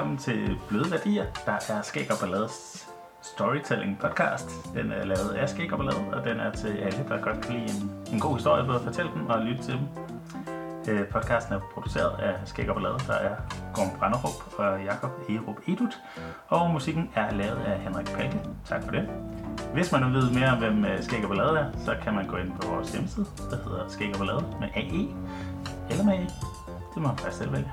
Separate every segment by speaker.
Speaker 1: Velkommen til Bløde Værdier, der er Skæg og Ballades storytelling podcast. Den er lavet af Skæg og Ballade, og den er til alle, der godt kan lide en, en god historie, både at fortælle dem og lytte til dem. Øh, podcasten er produceret af Skæg og Ballade, der er Gorm Branderup og Jakob Erup Edut, og musikken er lavet af Henrik Palke. Tak for det. Hvis man vil vide mere om, hvem øh, Skæg og Ballade er, så kan man gå ind på vores hjemmeside, der hedder Skæg og Ballade med AE, eller med E, det må man faktisk selv vælge,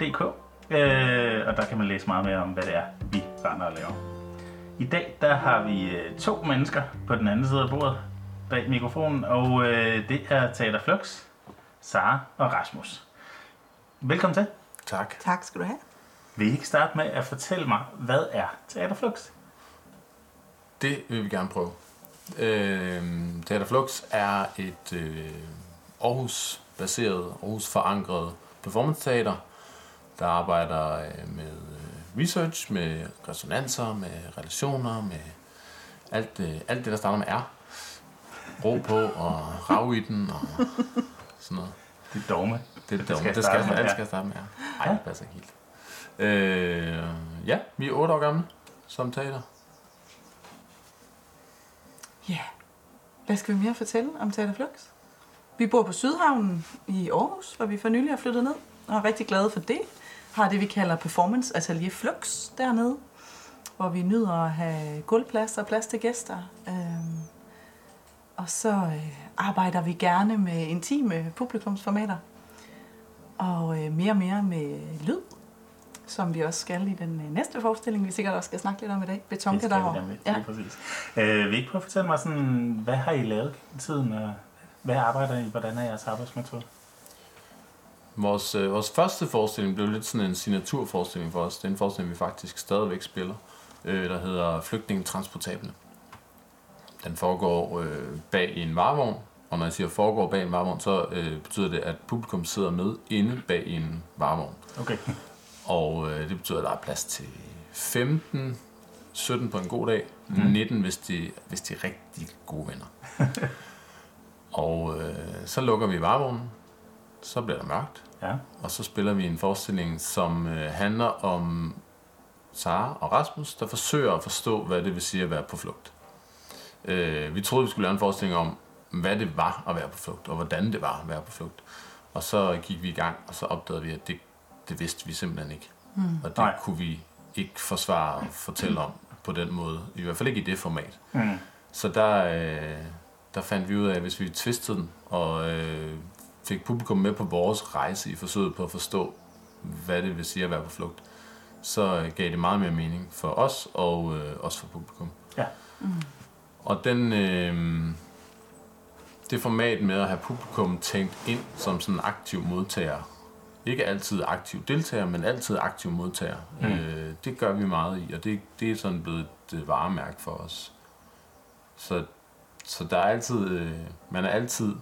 Speaker 1: .dk, øh, og der kan man læse meget mere om, hvad det er, vi render og laver. I dag der har vi øh, to mennesker på den anden side af bordet bag mikrofonen, og øh, det er Teater Flux, Sara og Rasmus. Velkommen til.
Speaker 2: Tak.
Speaker 3: Tak skal du have.
Speaker 1: Vil I ikke starte med at fortælle mig, hvad er Teater Flux?
Speaker 2: Det vil vi gerne prøve. Øh, Teater Flux er et øh, Aarhus-baseret, Aarhus-forankret performance-teater, der arbejder øh, med øh, research, med resonanser, med relationer, med alt, øh, alt det, der starter med R. Ro på og rav i den og sådan noget.
Speaker 1: Det er dogme.
Speaker 2: Det, det,
Speaker 1: skal
Speaker 2: det, det
Speaker 1: starte
Speaker 2: skal,
Speaker 1: med
Speaker 2: alt skal starte med R. Ej, det passer ikke helt. Øh, ja, vi er otte år gamle som teater.
Speaker 3: Ja. Hvad skal vi mere fortælle om Teater Flux? Vi bor på Sydhavnen i Aarhus, hvor vi for nylig har flyttet ned, og er rigtig glade for det. Har det, vi kalder Performance Atelier Flux dernede, hvor vi nyder at have gulvplads og plads til gæster. Øhm, og så øh, arbejder vi gerne med intime publikumsformater, og øh, mere og mere med lyd, som vi også skal i den øh, næste forestilling, vi sikkert også skal snakke lidt om i dag.
Speaker 1: Det skal
Speaker 3: Betonkadaver.
Speaker 1: vi
Speaker 3: Ja.
Speaker 1: præcis. Øh, vil I ikke prøve at fortælle mig, sådan, hvad har I lavet gennem tiden? Og hvad arbejder I? Hvordan er jeres arbejdsmetode?
Speaker 2: Vores, øh, vores første forestilling blev lidt sådan en signaturforestilling for os. Det er en forestilling, vi faktisk stadigvæk spiller, øh, der hedder Flygtningen Transportable. Den foregår øh, bag i en varevogn, og når jeg siger foregår bag en varevogn, så øh, betyder det, at publikum sidder med inde bag i en varevogn.
Speaker 1: Okay.
Speaker 2: Og øh, det betyder, at der er plads til 15, 17 på en god dag, mm. 19 hvis de, hvis de er rigtig gode venner. og øh, så lukker vi varevognen, så bliver der mørkt,
Speaker 1: Ja.
Speaker 2: og så spiller vi en forestilling, som øh, handler om Sara og Rasmus, der forsøger at forstå, hvad det vil sige at være på flugt. Øh, vi troede, vi skulle lave en forestilling om, hvad det var at være på flugt, og hvordan det var at være på flugt. Og så gik vi i gang, og så opdagede vi, at det, det vidste vi simpelthen ikke. Mm. Og det
Speaker 1: Nej.
Speaker 2: Kunne vi ikke forsvare og fortælle om på den måde. I hvert fald ikke i det format.
Speaker 1: Mm.
Speaker 2: Så der, øh, der fandt vi ud af, at hvis vi twistede den og øh, fik publikum med på vores rejse i forsøget på at forstå, hvad det vil sige at være på flugt, så øh, gav det meget mere mening for os og øh, også for publikum.
Speaker 1: Ja.
Speaker 2: Og den, øh, det format med at have publikum tænkt ind som sådan en aktiv modtager ikke altid aktiv deltager, men altid aktiv modtager. Mm. Øh, det gør vi meget i, og det, det er sådan blevet et øh, varemærke for os. Så, så der er altid, øh, man er altid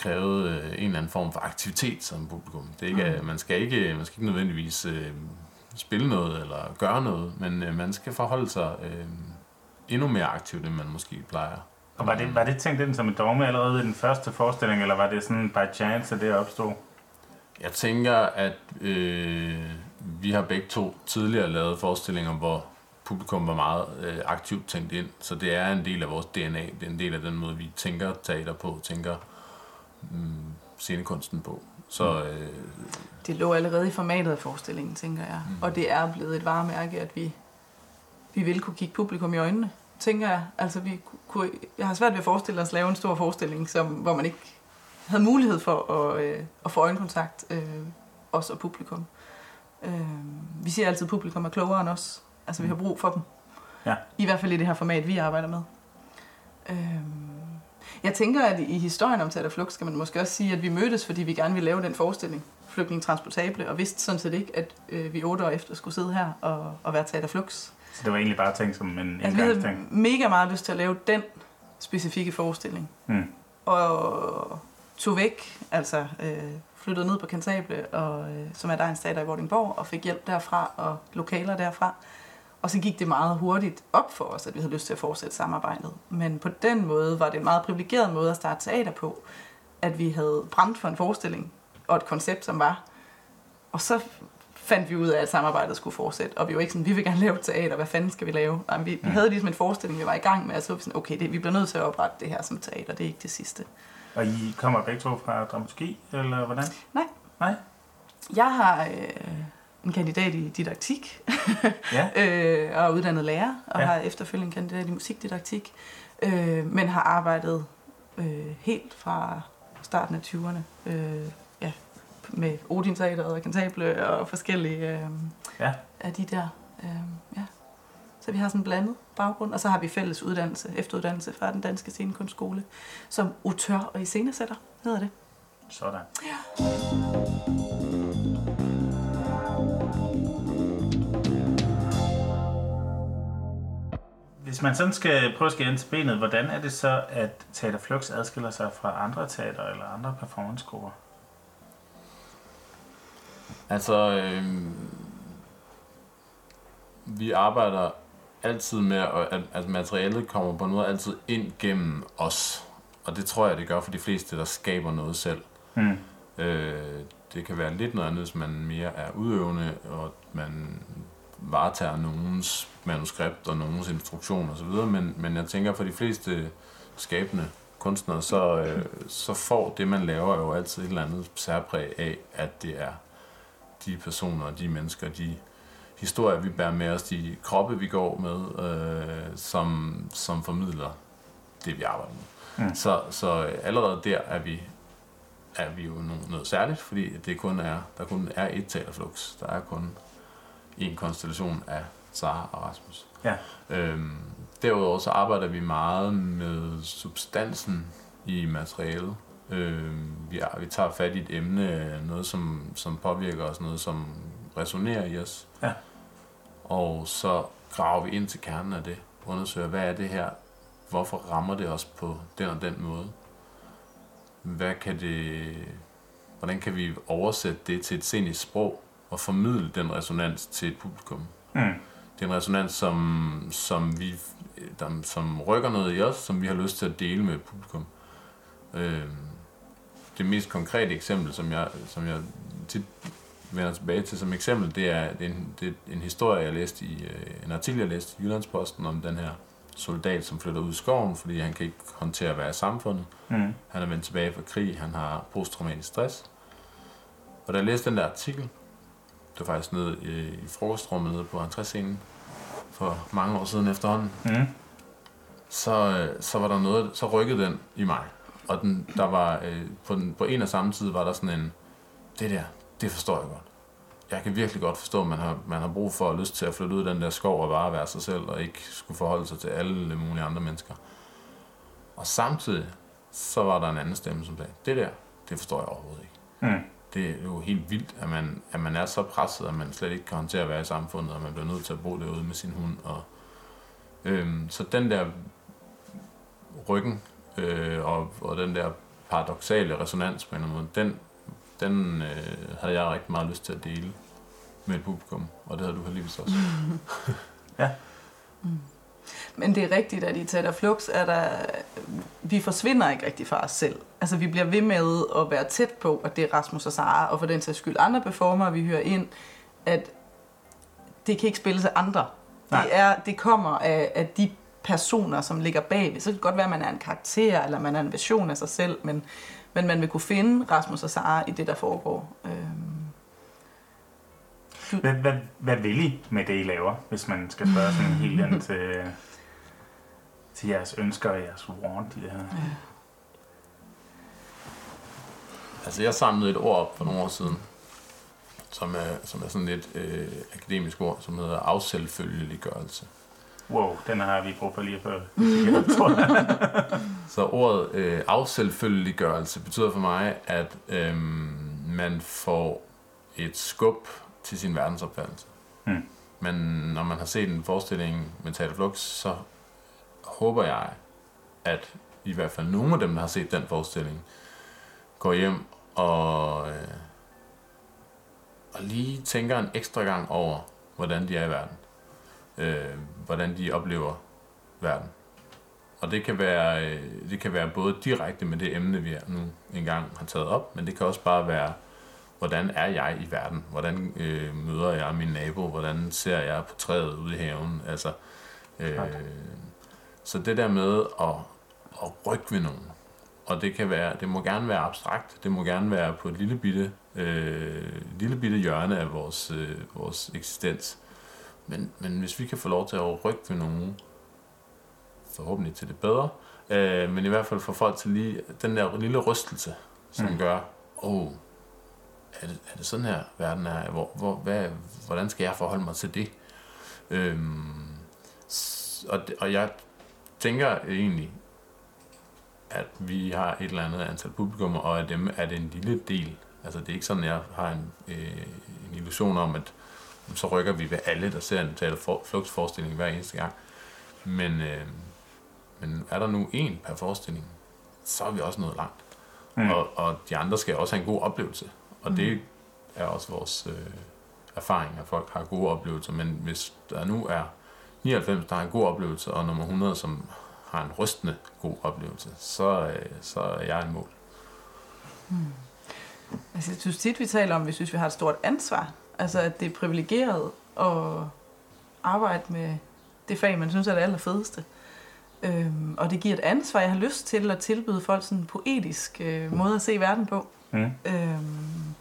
Speaker 2: krævet øh, en eller anden form for aktivitet som publikum. Det er ikke, mm. man, skal ikke, man skal ikke nødvendigvis øh, spille noget eller gøre noget, men øh, man skal forholde sig øh, endnu mere aktivt, end man måske plejer.
Speaker 1: Og var det, var det tænkt ind som et dogme allerede i den første forestilling, eller var det sådan by chance, at det opstod?
Speaker 2: Jeg tænker, at øh, vi har begge to tidligere lavet forestillinger, hvor publikum var meget øh, aktivt tænkt ind, så det er en del af vores DNA, det er en del af den måde, vi tænker teater på, tænker mm, scenekunsten på. Så, mm. øh,
Speaker 3: det lå allerede i formatet af forestillingen, tænker jeg. Mm. Og det er blevet et varemærke, at vi, vi vil kunne kigge publikum i øjnene, tænker jeg. Altså, vi kunne, jeg har svært ved at forestille os at lave en stor forestilling, som, hvor man ikke havde mulighed for at, øh, at få øjenkontakt, øh, os og publikum. Øh, vi siger altid, at publikum er klogere end os. Altså, vi har brug for dem.
Speaker 1: Ja.
Speaker 3: I hvert fald i det her format, vi arbejder med. Øh, jeg tænker, at i historien om Teater Flux skal man måske også sige, at vi mødtes, fordi vi gerne ville lave den forestilling, Flygtning Transportable, og vidste sådan set ikke, at øh, vi otte år efter skulle sidde her og, og være Teater Flux.
Speaker 1: Så det var egentlig bare tænkt som en
Speaker 3: altså, vi havde mega meget lyst til at lave den specifikke forestilling.
Speaker 1: Mm.
Speaker 3: Og tog væk, altså øh, flyttede ned på Cantabile, og, øh, som er der en Teater i Vordingborg, og fik hjælp derfra og lokaler derfra. Og så gik det meget hurtigt op for os, at vi havde lyst til at fortsætte samarbejdet. Men på den måde var det en meget privilegeret måde at starte teater på, at vi havde brændt for en forestilling og et koncept, som var. Og så fandt vi ud af, at samarbejdet skulle fortsætte. Og vi var ikke sådan, vi vil gerne lave teater, hvad fanden skal vi lave? Nej, vi, vi mm. havde ligesom en forestilling, vi var i gang med, og så var vi sådan, okay, det, vi bliver nødt til at oprette det her som teater, det er ikke det sidste.
Speaker 1: Og I kommer begge to fra dramaturgi, eller hvordan?
Speaker 3: Nej.
Speaker 1: Nej?
Speaker 3: Jeg har øh, en kandidat i didaktik,
Speaker 1: ja.
Speaker 3: øh, og er uddannet lærer, og ja. har efterfølgende en kandidat i musikdidaktik, øh, men har arbejdet øh, helt fra starten af 20'erne øh, ja, med Odin Teater og Kantable og forskellige øh,
Speaker 1: ja.
Speaker 3: af de der. Øh, ja. Så vi har sådan en blandet baggrund, og så har vi fælles uddannelse, efteruddannelse fra den danske scenekunstskole, som autør og iscenesætter hedder det.
Speaker 1: Sådan.
Speaker 3: Ja.
Speaker 1: Hvis man sådan skal prøve at skære ind til benet, hvordan er det så, at Teater Flux adskiller sig fra andre teater eller andre performancegrupper?
Speaker 2: Altså, øh, vi arbejder altid med, at, at materialet kommer på noget altid ind gennem os. Og det tror jeg, det gør for de fleste, der skaber noget selv.
Speaker 1: Mm.
Speaker 2: Øh, det kan være lidt noget andet, hvis man mere er udøvende, og man varetager nogens manuskript og nogens instruktion osv., men, men jeg tænker, for de fleste skabende kunstnere, så, øh, så får det, man laver, jo altid et eller andet særpræg af, at det er de personer, de mennesker, de historier, vi bærer med os, de kroppe, vi går med, øh, som, som formidler det, vi arbejder med. Mm. Så, så allerede der er vi, er vi jo noget særligt, fordi det kun er, der kun er et teaterflux. Der er kun en konstellation af Sara og Rasmus.
Speaker 1: Ja.
Speaker 2: Øhm, derudover så arbejder vi meget med substansen i materialet. Øhm, vi, vi tager fat i et emne, noget som, som påvirker os, noget som resonerer i os.
Speaker 1: Ja.
Speaker 2: Og så graver vi ind til kernen af det, undersøger, hvad er det her, hvorfor rammer det os på den og den måde? Hvad kan det, hvordan kan vi oversætte det til et scenisk sprog og formidle den resonans til et publikum?
Speaker 1: Mm.
Speaker 2: Det er en resonans, som, som, vi, der, som rykker noget i os, som vi har lyst til at dele med publikum. Øh, det mest konkrete eksempel, som jeg, som jeg tit vender tilbage til som eksempel, det er, det er, en, det er en historie, jeg læste i øh, en artikel, jeg læste i Jyllandsposten om den her soldat, som flytter ud i skoven, fordi han kan ikke håndtere at være i samfundet.
Speaker 1: Mm.
Speaker 2: Han er vendt tilbage fra krig, han har posttraumatisk stress. Og da jeg læste den der artikel, det var faktisk nede i, i frokostrummet nede på entréscenen for mange år siden efterhånden,
Speaker 1: Mm.
Speaker 2: så, øh, så var der noget, så rykkede den i mig. Og den, der var, øh, på, den, på en og samme tid var der sådan en, det der, det forstår jeg godt. Jeg kan virkelig godt forstå, at man har, man har brug for at lyst til at flytte ud af den der skov og bare være sig selv, og ikke skulle forholde sig til alle mulige andre mennesker. Og samtidig, så var der en anden stemme, som sagde, det der, det forstår jeg overhovedet ikke.
Speaker 1: Mm.
Speaker 2: Det er jo helt vildt, at man, at man er så presset, at man slet ikke kan håndtere at være i samfundet, og man bliver nødt til at bo derude med sin hund. Og, øhm, så den der ryggen øh, og, og den der paradoxale resonans på en eller anden måde, den, den øh, havde jeg rigtig meget lyst til at dele med et publikum, og det havde du heldigvis også.
Speaker 1: Ja.
Speaker 3: Men det er rigtigt, at i Teater Flux er der... Vi forsvinder ikke rigtig fra os selv. Altså, vi bliver ved med at være tæt på, at det er Rasmus og Sara, og for den sags skyld andre performer, vi hører ind, at det kan ikke spilles af andre.
Speaker 1: Nej.
Speaker 3: Det, er, det kommer af, af de personer, som ligger bagved. Så kan det godt være, at man er en karakter, eller man er en version af sig selv, men, men man vil kunne finde Rasmus og Sara i det, der foregår. Øhm,
Speaker 1: Hvad, hvad, hvad vil I med det, I laver, hvis man skal spørge sådan helt ind til, til jeres ønsker og jeres want i det her?
Speaker 2: Altså, jeg samlede et ord op for nogle år siden, som er, som er sådan lidt øh, akademisk ord, som hedder afselvfølgeliggørelse.
Speaker 1: Wow, den har vi brug for lige jeg.
Speaker 2: Så ordet øh, afselvfølgeliggørelse betyder for mig, at øh, man får et skub til sin verdensopfattelse.
Speaker 1: Mm.
Speaker 2: Men når man har set en forestilling med Teater Flux, så håber jeg, at i hvert fald nogle af dem, der har set den forestilling, går hjem og, øh, og lige tænker en ekstra gang over, hvordan de er i verden. Øh, hvordan de oplever verden. Og det kan, være, øh, det kan være både direkte med det emne, vi nu engang har taget op, men det kan også bare være, hvordan er jeg i verden? Hvordan øh, møder jeg min nabo? Hvordan ser jeg på træet ude i haven? Altså, øh, så det der med at, at rykke ved nogen, og det kan være, det må gerne være abstrakt, det må gerne være på et lille bitte, øh, lille bitte hjørne af vores, øh, vores eksistens. Men, men hvis vi kan få lov til at rykke ved nogen, forhåbentlig til det bedre, øh, men i hvert fald få folk til lige den der lille rystelse, som
Speaker 1: Mm.
Speaker 2: gør, åh, oh, er det, er det sådan her verden er? Hvor, hvor, hvad, hvordan skal jeg forholde mig til det? Øhm, og, det- og jeg tænker egentlig, at vi har et eller andet antal publikummer, og af dem er det en lille del. Altså det er ikke sådan, at jeg har en, øh, en illusion om, at så rykker vi ved alle, der ser en teater flux forestilling hver eneste gang. Men, øh, men er der nu en per forestilling, så er vi også nået langt.
Speaker 1: Mm.
Speaker 2: Mm. Og, og de andre skal også have en god oplevelse. Og det er også vores øh, erfaring, at folk har gode oplevelser. Men hvis der nu er 99, der har en god oplevelse, og nummer 100, som har en rystende god oplevelse, så, øh, så er jeg i mål.
Speaker 3: Altså, jeg synes tit, vi taler om, at vi synes, vi har et stort ansvar. Altså, at det er privilegeret at arbejde med det fag, man synes er det allerfedeste. Øhm, og det giver et ansvar. Jeg har lyst til at tilbyde folk sådan en poetisk øh, måde at se verden på.
Speaker 1: Mm.
Speaker 3: Øhm,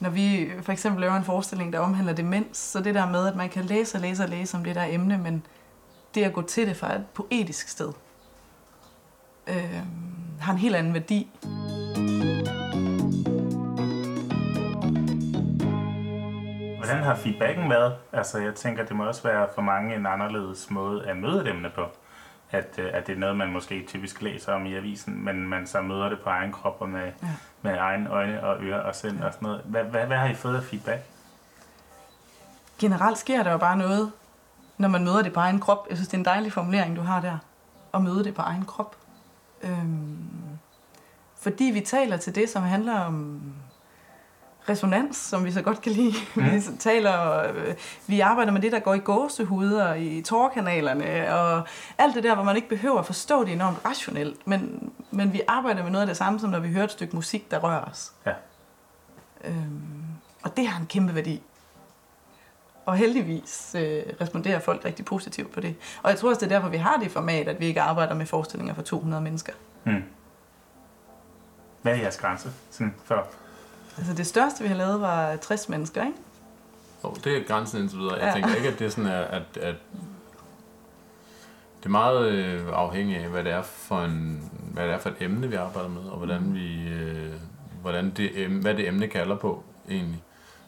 Speaker 3: når vi for eksempel laver en forestilling, der omhandler demens, så det der med, at man kan læse og læse og læse om det der emne, men det at gå til det fra et poetisk sted, øh, har en helt anden værdi.
Speaker 1: Hvordan har feedbacken været? Altså, jeg tænker, det må også være for mange en anderledes måde at møde emne på. At, øh, at det er noget, man måske typisk læser om i avisen, men man så møder det på egen krop og med,
Speaker 3: Ja.
Speaker 1: med egne øjne og ører og sind og sådan noget. Hvad, hvad, hvad har I fået af feedback?
Speaker 3: Generelt sker der jo bare noget, når man møder det på egen krop. Jeg synes, det er en dejlig formulering, du har der. At møde det på egen krop. Øhm, fordi vi taler til det, som handler om resonans, som vi så godt kan lide. Mm. Vi taler, øh, vi arbejder med det, der går i gåsehuder, i tårkanalerne, og alt det der, hvor man ikke behøver at forstå det enormt rationelt, men, men vi arbejder med noget af det samme, som når vi hører et stykke musik, der rører os.
Speaker 1: Ja.
Speaker 3: Øhm, og det har en kæmpe værdi. Og heldigvis øh, responderer folk rigtig positivt på det. Og jeg tror også, det er derfor, vi har det format, at vi ikke arbejder med forestillinger for 200 mennesker.
Speaker 1: Mm. Hvad er jeres grænse? Sådan for,
Speaker 3: Altså det største, vi har lavet, var 60 mennesker, ikke?
Speaker 2: Og det er grænsen indtil videre. Jeg
Speaker 3: Ja.
Speaker 2: tænker ikke, at det er sådan, at, at, at det er meget øh, afhængigt af, hvad det er for en, hvad det er for et emne, vi arbejder med, og hvordan vi, øh, hvordan det, hvad det emne kalder på, egentlig.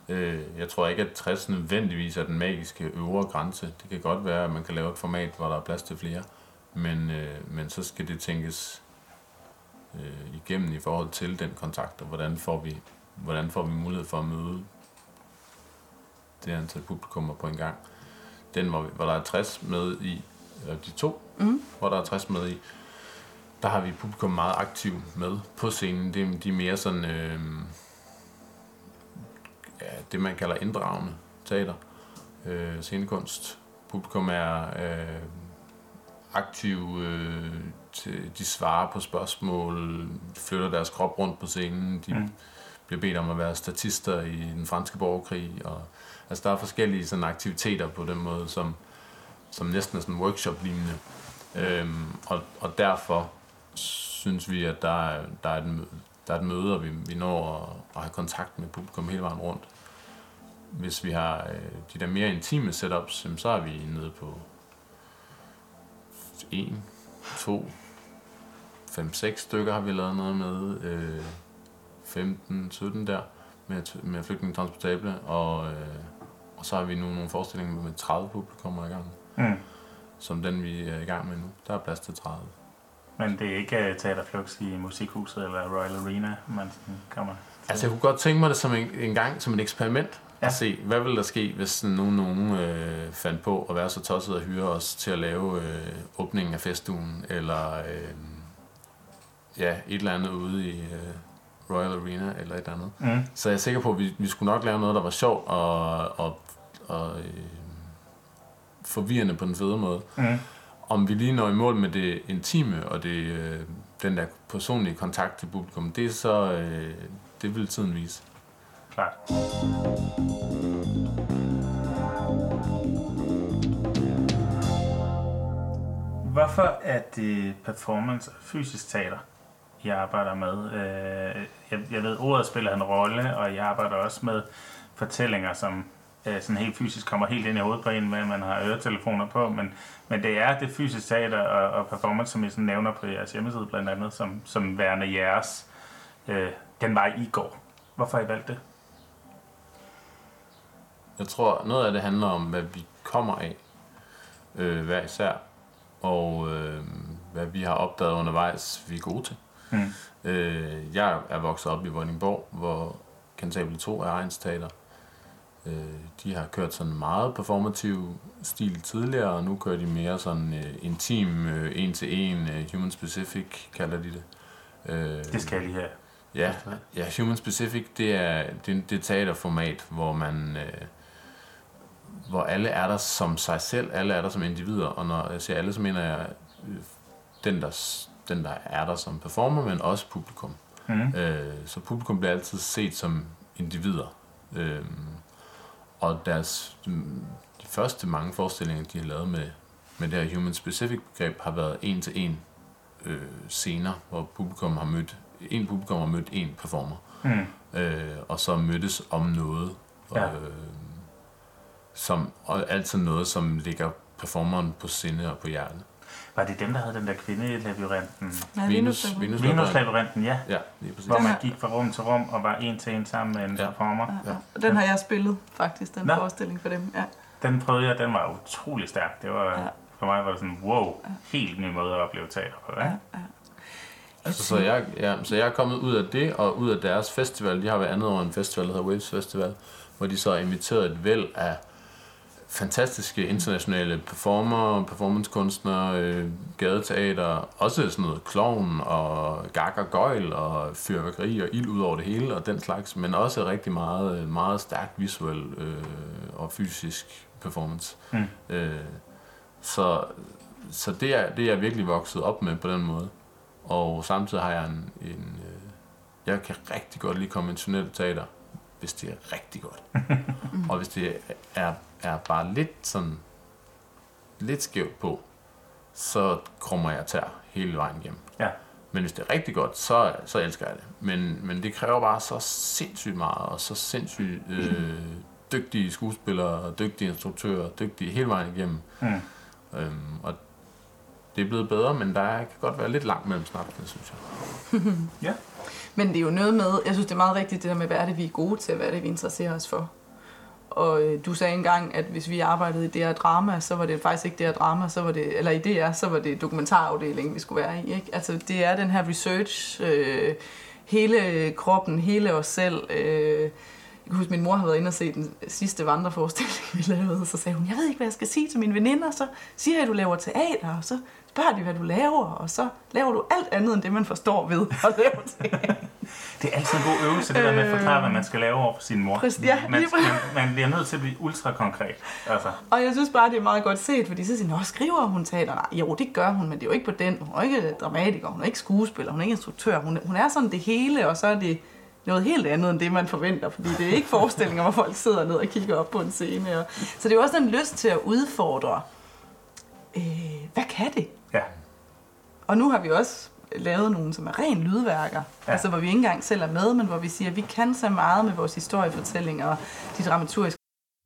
Speaker 2: Øh, jeg tror ikke, at 60 nødvendigvis er den magiske øvre grænse. Det kan godt være, at man kan lave et format, hvor der er plads til flere, men, øh, men så skal det tænkes øh, igennem i forhold til den kontakt, og hvordan får vi hvordan får vi mulighed for at møde det antal publikummer på en gang. Den, hvor, vi, hvor der er 60 med i, eller de to, mm. hvor der er 60 med i, der har vi publikum meget aktiv med på scenen. Det, de er mere sådan, øh, ja, det man kalder inddragende teater, øh, scenekunst. Publikum er øh, aktiv, øh, til, de svarer på spørgsmål, flytter deres krop rundt på scenen, de mm bliver bedt om at være statister i den franske borgerkrig, og altså der er forskellige sådan aktiviteter på den måde, som, som næsten er sådan workshop-lignende. Øhm, og, og derfor synes vi, at der er, der er, et, der er et møde, og vi, vi når at, at have kontakt med publikum hele vejen rundt. Hvis vi har øh, de der mere intime setups, så er vi nede på 1, 2, 5, 6 stykker har vi lavet noget med. Øh, 15, 17 der med, med flygtninge transportable, og, øh, og så har vi nu nogle forestillinger med 30 publikummer i gang. Mm. Som den, vi er i gang med nu. Der er plads til 30.
Speaker 1: Men det er ikke uh, Teaterflux i Musikhuset eller Royal Arena, man kommer til.
Speaker 2: Altså, jeg kunne godt tænke mig det som en, en gang som et eksperiment. Ja. At se, hvad vil der ske, hvis nogen, nogen øh, fandt på at være så tosset at hyre os til at lave øh, åbningen af festugen, eller øh, ja, et eller andet ude i øh, Royal Arena, eller et andet. Mm. Så jeg er sikker på, at vi, vi skulle nok lave noget, der var sjovt og, og, og øh, forvirrende på den fede måde. Mm om vi lige når i mål med det intime og det, øh, den der personlige kontakt til publikum, det er så, øh, det vil tiden vise.
Speaker 1: Klart. Hvorfor er det performance og fysisk teater, jeg arbejder med? Øh, jeg, jeg ved, ordet spiller en rolle, og jeg arbejder også med fortællinger, som øh, sådan helt fysisk kommer helt ind i hovedet på en, med at man har øretelefoner på, men, men det er det fysiske teater og, og performance, som I sådan nævner på jeres hjemmeside blandt andet, som, som værende jeres øh, den vej I går. Hvorfor har I valgt det?
Speaker 2: Jeg tror, noget af det handler om, hvad vi kommer af øh, hver især, og øh, hvad vi har opdaget undervejs, vi er gode til. Mm. Øh, jeg er vokset op i Vordingborg, hvor Cantabile 2 er egens teater, Øh, de har kørt sådan meget performativ stil tidligere, og nu kører de mere sådan uh, intim, uh, en-til-en, uh, human specific, kalder de det.
Speaker 1: Uh, det skal de have.
Speaker 2: Ja, ja, human specific, det er, det, det teaterformat, hvor man... Uh, hvor alle er der som sig selv, alle er der som individer, og når jeg siger alle, så mener jeg uh, den, der, den, der er der som performer, men også publikum. Mm. Uh, så publikum bliver altid set som individer. Uh, og deres de første mange forestillinger, de har lavet med, med det her human specific begreb, har været en til en øh, scener, hvor publikum har mødt, en publikum har mødt en performer. Mm. Øh, og så mødtes om noget. Ja. Øh, som, og altid noget, som ligger performeren på sinde og på hjertet.
Speaker 1: Var det dem, der havde den der kvinde i labyrinten?
Speaker 3: Nej, Venus,
Speaker 1: Venus, Venus labyrinten, ja.
Speaker 2: ja lige præcis.
Speaker 1: Hvor man gik fra rum til rum og var en til en sammen med en ja. performer. Ja,
Speaker 3: ja. Den har jeg spillet, faktisk, den Nå. forestilling for dem. Ja.
Speaker 1: Den prøvede jeg, den var utrolig stærk. Det var, ja. For mig var det sådan, wow, helt ny måde at opleve teater på. Ja? Ja, ja.
Speaker 2: Altså, så, jeg, ja, så jeg er kommet ud af det, og ud af deres festival. De har været andet år en festival, der hedder Waves Festival, hvor de så har inviteret et væld af fantastiske internationale performer, performancekunstnere, øh, gadeteater, også sådan noget klovn og gak og gøjl og fyrværkeri og ild ud over det hele og den slags, men også rigtig meget, meget stærkt visuel øh, og fysisk performance. Mm. Øh, så så det, er, det er jeg virkelig vokset op med på den måde. Og samtidig har jeg en, en øh, jeg kan rigtig godt lide konventionelle teater, hvis det er rigtig godt. og hvis det er er bare lidt sådan lidt skævt på, så krummer jeg tær hele vejen hjem. Ja. Men hvis det er rigtig godt, så, så elsker jeg det. Men, men det kræver bare så sindssygt meget, og så sindssygt øh, dygtige skuespillere, dygtige instruktører, dygtige hele vejen igennem. Mm. Øhm, og det er blevet bedre, men der kan godt være lidt langt mellem snakkene, synes jeg.
Speaker 3: ja. Men det er jo noget med, jeg synes det er meget rigtigt det der med, hvad er det vi er gode til, hvad er det vi interesserer os for. Og øh, du sagde engang, at hvis vi arbejdede i DR Drama, så var det faktisk ikke DR Drama, så var det, eller i DR, så var det dokumentarafdelingen, vi skulle være i. Ikke? Altså det er den her research, øh, hele kroppen, hele os selv. Øh, jeg kan huske, min mor havde været inde og se den sidste vandreforestilling, vi lavede, så sagde hun, jeg ved ikke, hvad jeg skal sige til mine veninder, så siger jeg, at du laver teater, og så spørger de, hvad du laver, og så laver du alt andet, end det, man forstår ved at lave teater.
Speaker 1: Det er altid en god øvelse, det der med at forklare, hvad man skal lave over for sin mor.
Speaker 3: Præcis, ja,
Speaker 1: man, man, man bliver nødt til at blive ultra konkret. Altså,
Speaker 3: Og jeg synes bare, det er meget godt set, fordi så siger Nå, skriver hun teater? Nej, jo, det gør hun, men det er jo ikke på den. Hun er ikke dramatiker, hun er ikke skuespiller, hun er ikke instruktør. Hun er, hun er sådan det hele, og så er det noget helt andet, end det, man forventer. Fordi det er ikke forestillinger, hvor folk sidder ned og kigger op på en scene. Og, så det er jo også den lyst til at udfordre, øh, hvad kan det?
Speaker 1: ja.
Speaker 3: Og nu har vi også lavet nogle, som er ren lydværker.
Speaker 1: Ja.
Speaker 3: Altså, hvor vi ikke engang selv er med, men hvor vi siger, at vi kan så meget med vores historiefortælling og de dramaturgiske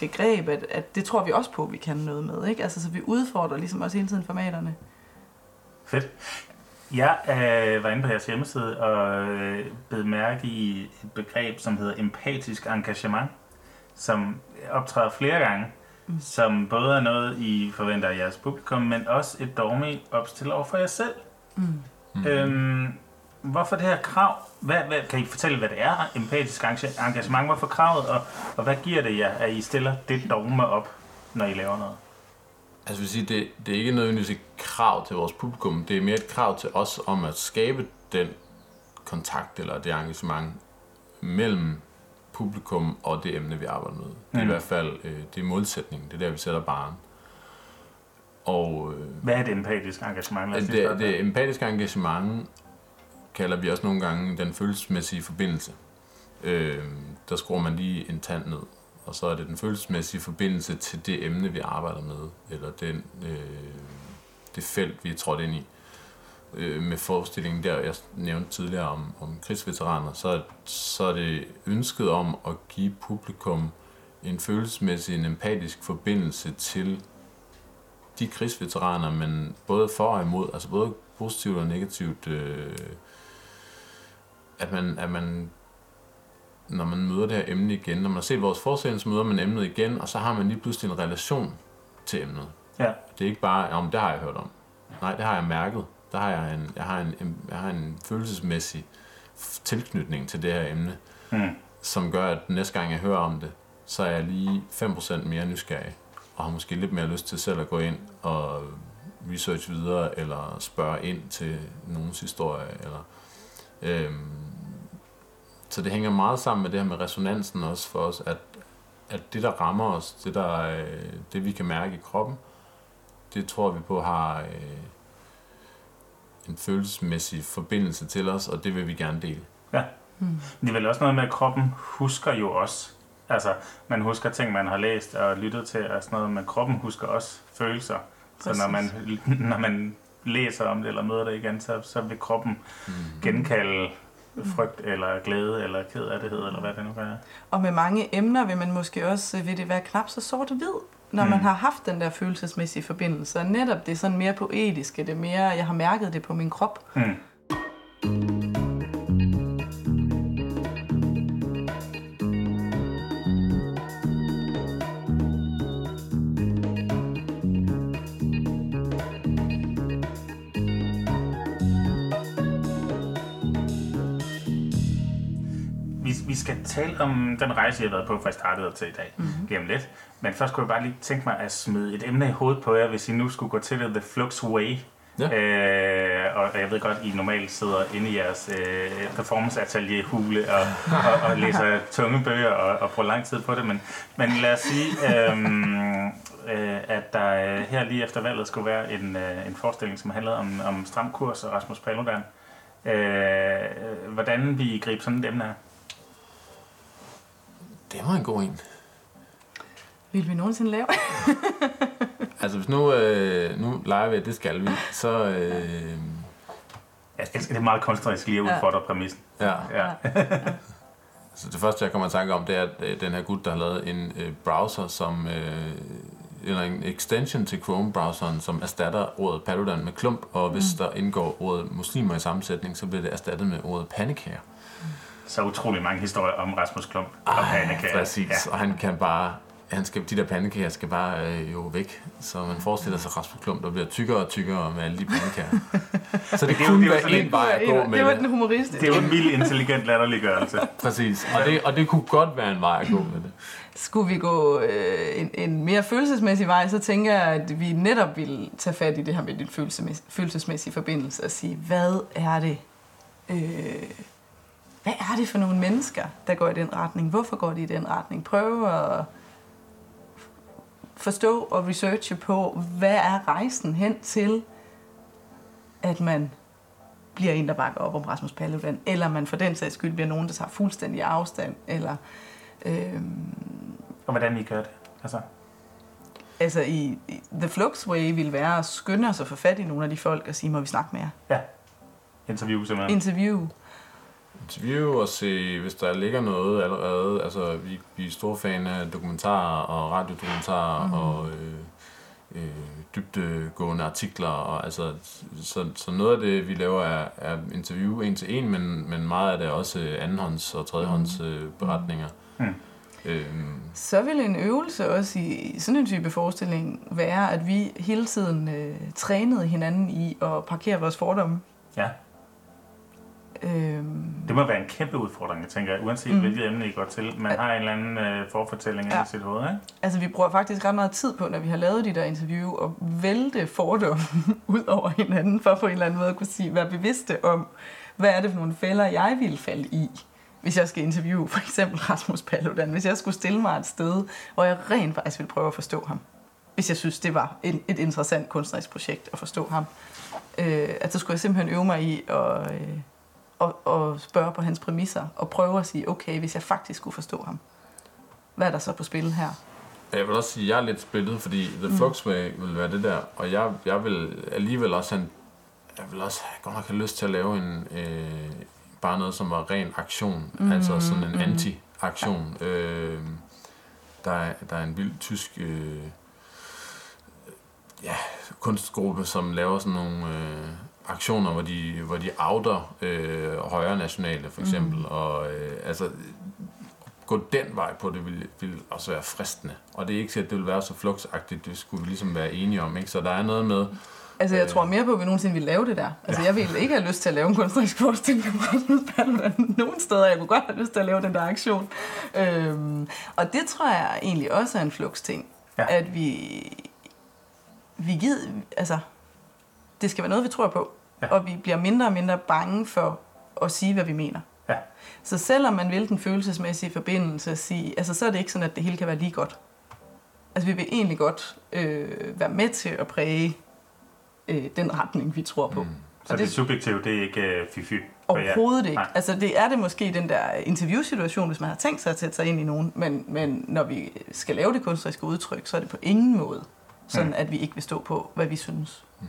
Speaker 3: Greb, at, at det tror vi også på, at vi kan noget med. Ikke? Altså, så vi udfordrer ligesom også hele tiden formaterne.
Speaker 1: Fedt. Jeg øh, var inde på jeres hjemmeside og øh, bed mærke i et begreb, som hedder empatisk engagement, som optræder flere gange, mm. som både er noget, I forventer af jeres publikum, men også et dogme, I opstiller over for jer selv. Mm. Øhm, hvorfor det her krav? Hvad, hvad, kan I fortælle, hvad det er, empatisk enga- engagement? Hvorfor kravet, og, og hvad giver det jer, at I stiller det dogme op, når I laver noget?
Speaker 2: Altså, vil sige, det, det er ikke nødvendigvis et krav til vores publikum. Det er mere et krav til os om at skabe den kontakt eller det engagement mellem publikum og det emne, vi arbejder med. Det er i
Speaker 1: Mm.
Speaker 2: hvert fald øh, det er målsætningen. Det er der, vi sætter barn. Og øh,
Speaker 1: Hvad er et empatisk engagement?
Speaker 2: Det, det, det empatiske engagement kalder vi også nogle gange den følelsesmæssige forbindelse. Øh, der skruer man lige en tand ned, og så er det den følelsesmæssige forbindelse til det emne, vi arbejder med, eller den, øh, det felt, vi er trådt ind i. Øh, med forestillingen der, jeg nævnte tidligere om, om krigsveteraner, så, så er det ønsket om at give publikum en følelsesmæssig, en empatisk forbindelse til de krigsveteraner, men både for og imod, altså både positivt og negativt, øh, at man, at man, når man møder det her emne igen, når man har set vores forestilling, så møder man emnet igen, og så har man lige pludselig en relation til emnet.
Speaker 1: Ja.
Speaker 2: Det er ikke bare, om det har jeg hørt om. Nej, det har jeg mærket. Der har jeg en, jeg har en, en, jeg har en følelsesmæssig tilknytning til det her emne,
Speaker 1: Mm.
Speaker 2: som gør, at næste gang jeg hører om det, så er jeg lige 5% mere nysgerrig, og har måske lidt mere lyst til selv at gå ind og research videre, eller spørge ind til nogens historie, eller øhm, så det hænger meget sammen med det her med resonansen også for os, at, at det, der rammer os, det, der, øh, det vi kan mærke i kroppen, det tror vi på har øh, en følelsesmæssig forbindelse til os, og det vil vi gerne dele.
Speaker 1: Ja. Men det er vel også noget med, at kroppen husker jo også. Altså, man husker ting, man har læst og lyttet til og sådan noget, men kroppen husker også følelser. Så når man, når man læser om det eller møder det igen, så, så vil kroppen mm. genkalde frygt eller glæde eller ked af det eller hvad det nu kan være.
Speaker 3: Og med mange emner vil man måske også, vil det være knap så sort-hvid, når
Speaker 1: Mm.
Speaker 3: man har haft den der følelsesmæssige forbindelse. Og netop det er sådan mere poetiske, det er mere, jeg har mærket det på min krop.
Speaker 1: Mm. Tale om den rejse, jeg har været på, fra jeg startede til i dag, mm-hmm. gennem lidt. Men først kunne jeg bare lige tænke mig at smide et emne i hovedet på jer, hvis I nu skulle gå til det The Flux Way. Ja. Øh, og jeg ved godt, I normalt sidder inde i jeres øh, performance atelier hule og, og, og læser tunge bøger og, og bruger lang tid på det, men, men lad os sige, øh, øh, at der her lige efter valget skulle være en, øh, en forestilling, som handlede om, om stram kurs og Rasmus Paludan. Øh, hvordan vi gribe sådan et emne her?
Speaker 2: Det var en god en.
Speaker 3: Vil vi nogensinde lave?
Speaker 2: altså hvis nu, øh, nu leger vi, at det skal vi, så... Øh...
Speaker 1: Jeg det er meget kunstnerisk lige at udfordre ja. præmissen.
Speaker 2: Ja. ja. så det første, jeg kommer i tanke om, det er, at øh, den her gut, der har lavet en øh, browser, som... Øh, eller en extension til Chrome-browseren, som erstatter ordet Paludan med klump, og hvis mm. der indgår ordet muslimer i sammensætning, så bliver det erstattet med ordet panikær.
Speaker 1: Så utrolig mange historier om Rasmus Klump og panikær.
Speaker 2: Præcis, ja. og han kan bare han skal, de der pandekager skal bare øh, jo væk. Så man forestiller sig Rasmus Klump, der bliver tykkere og tykkere med alle de pandekager. så det, det kunne være en vej at gå med
Speaker 3: det. var den humoristisk.
Speaker 1: Det er jo en mild, intelligent latterliggørelse.
Speaker 2: Præcis, og det, og det kunne godt være en vej at gå med det.
Speaker 3: Skulle vi gå øh, en, en mere følelsesmæssig vej, så tænker jeg, at vi netop vil tage fat i det her med din følelsesmæssige, følelsesmæssige forbindelse og sige, hvad er det, øh, hvad er det for nogle mennesker, der går i den retning? Hvorfor går de i den retning? Prøve at forstå og researche på, hvad er rejsen hen til, at man bliver en, der bakker op om Rasmus Paludan, eller man for den sags skyld bliver nogen, der tager fuldstændig afstand, eller... Øhm,
Speaker 1: og hvordan I gør det? Altså,
Speaker 3: altså i, i The Flux Way vil være at skynde os at få fat i nogle af de folk og sige, må vi snakke mere?
Speaker 1: Ja, interview simpelthen.
Speaker 3: Interview
Speaker 2: interview og se, hvis der ligger noget allerede. Altså, vi, vi er store fan af dokumentarer og radiodokumentarer mm. og øh, øh, dybdegående artikler. Og, altså, så, så noget af det, vi laver, er, er interview en til en, men, men meget af det er også andenhånds- og tredjehånds mm. øh, beretninger. Mm.
Speaker 3: Øhm. Så vil en øvelse også i sådan en type forestilling være, at vi hele tiden øh, trænede hinanden i at parkere vores fordomme.
Speaker 1: Ja. Øhm. Det må være en kæmpe udfordring, jeg tænker, uanset mm. hvilket emne I går til. Man har en eller anden øh, forfortælling ja. i sit hoved, ikke?
Speaker 3: Altså, vi bruger faktisk ret meget tid på, når vi har lavet de der interview, at vælte fordomme ud over hinanden, for på en eller anden måde at kunne sige, være bevidste om, hvad er det for nogle fælder, jeg vil falde i, hvis jeg skal interviewe for eksempel Rasmus Paludan, hvis jeg skulle stille mig et sted, hvor jeg rent faktisk ville prøve at forstå ham. Hvis jeg synes, det var et, et interessant kunstnerisk projekt at forstå ham. Øh, at så skulle jeg simpelthen øve mig i at... Øh, og, og spørge på hans præmisser, og prøve at sige, okay, hvis jeg faktisk skulle forstå ham, hvad er der så på spil her?
Speaker 2: Jeg vil også sige, at jeg er lidt splittet, fordi The mm. Fluxway vil være det der, og jeg, jeg vil alligevel også have, jeg vil også godt nok have lyst til at lave en, øh, bare noget, som var ren aktion, mm. altså sådan en mm. anti-aktion. Ja. Øh, der, er, der er en vild tysk øh, ja, kunstgruppe, som laver sådan nogle øh, aktioner, hvor de, hvor de outer øh, højre nationale, for eksempel. Mm. Og øh, altså, gå den vej på det vil, vil også være fristende. Og det er ikke sikkert, at det vil være så fluxagtigt, det skulle vi ligesom være enige om. Ikke? Så der er noget med...
Speaker 3: Altså, jeg øh, tror mere på, at vi nogensinde vil lave det der. Altså, ja. jeg vil ikke have lyst til at lave en kunstnerisk forestilling om Rasmus. Nogle steder, jeg kunne godt have lyst til at lave den der aktion. Øhm, og det tror jeg egentlig også er en flux-ting. Ja. At vi... Vi gider... Altså, det skal være noget, vi tror på. Ja. Og vi bliver mindre og mindre bange for at sige, hvad vi mener. Ja. Så selvom man vil den følelsesmæssige forbindelse sige, altså så er det ikke sådan, at det hele kan være lige godt. Altså vi vil egentlig godt øh, være med til at præge øh, den retning, vi tror på. Mm.
Speaker 1: Så og det, det subjektive, det er ikke øh, fy-fy?
Speaker 3: Overhovedet ikke. Nej. Altså det er det måske den der interviewsituation, hvis man har tænkt sig at sætte sig ind i nogen, men, men når vi skal lave det kunstneriske udtryk, så er det på ingen måde sådan, mm. at vi ikke vil stå på, hvad vi synes. Mm.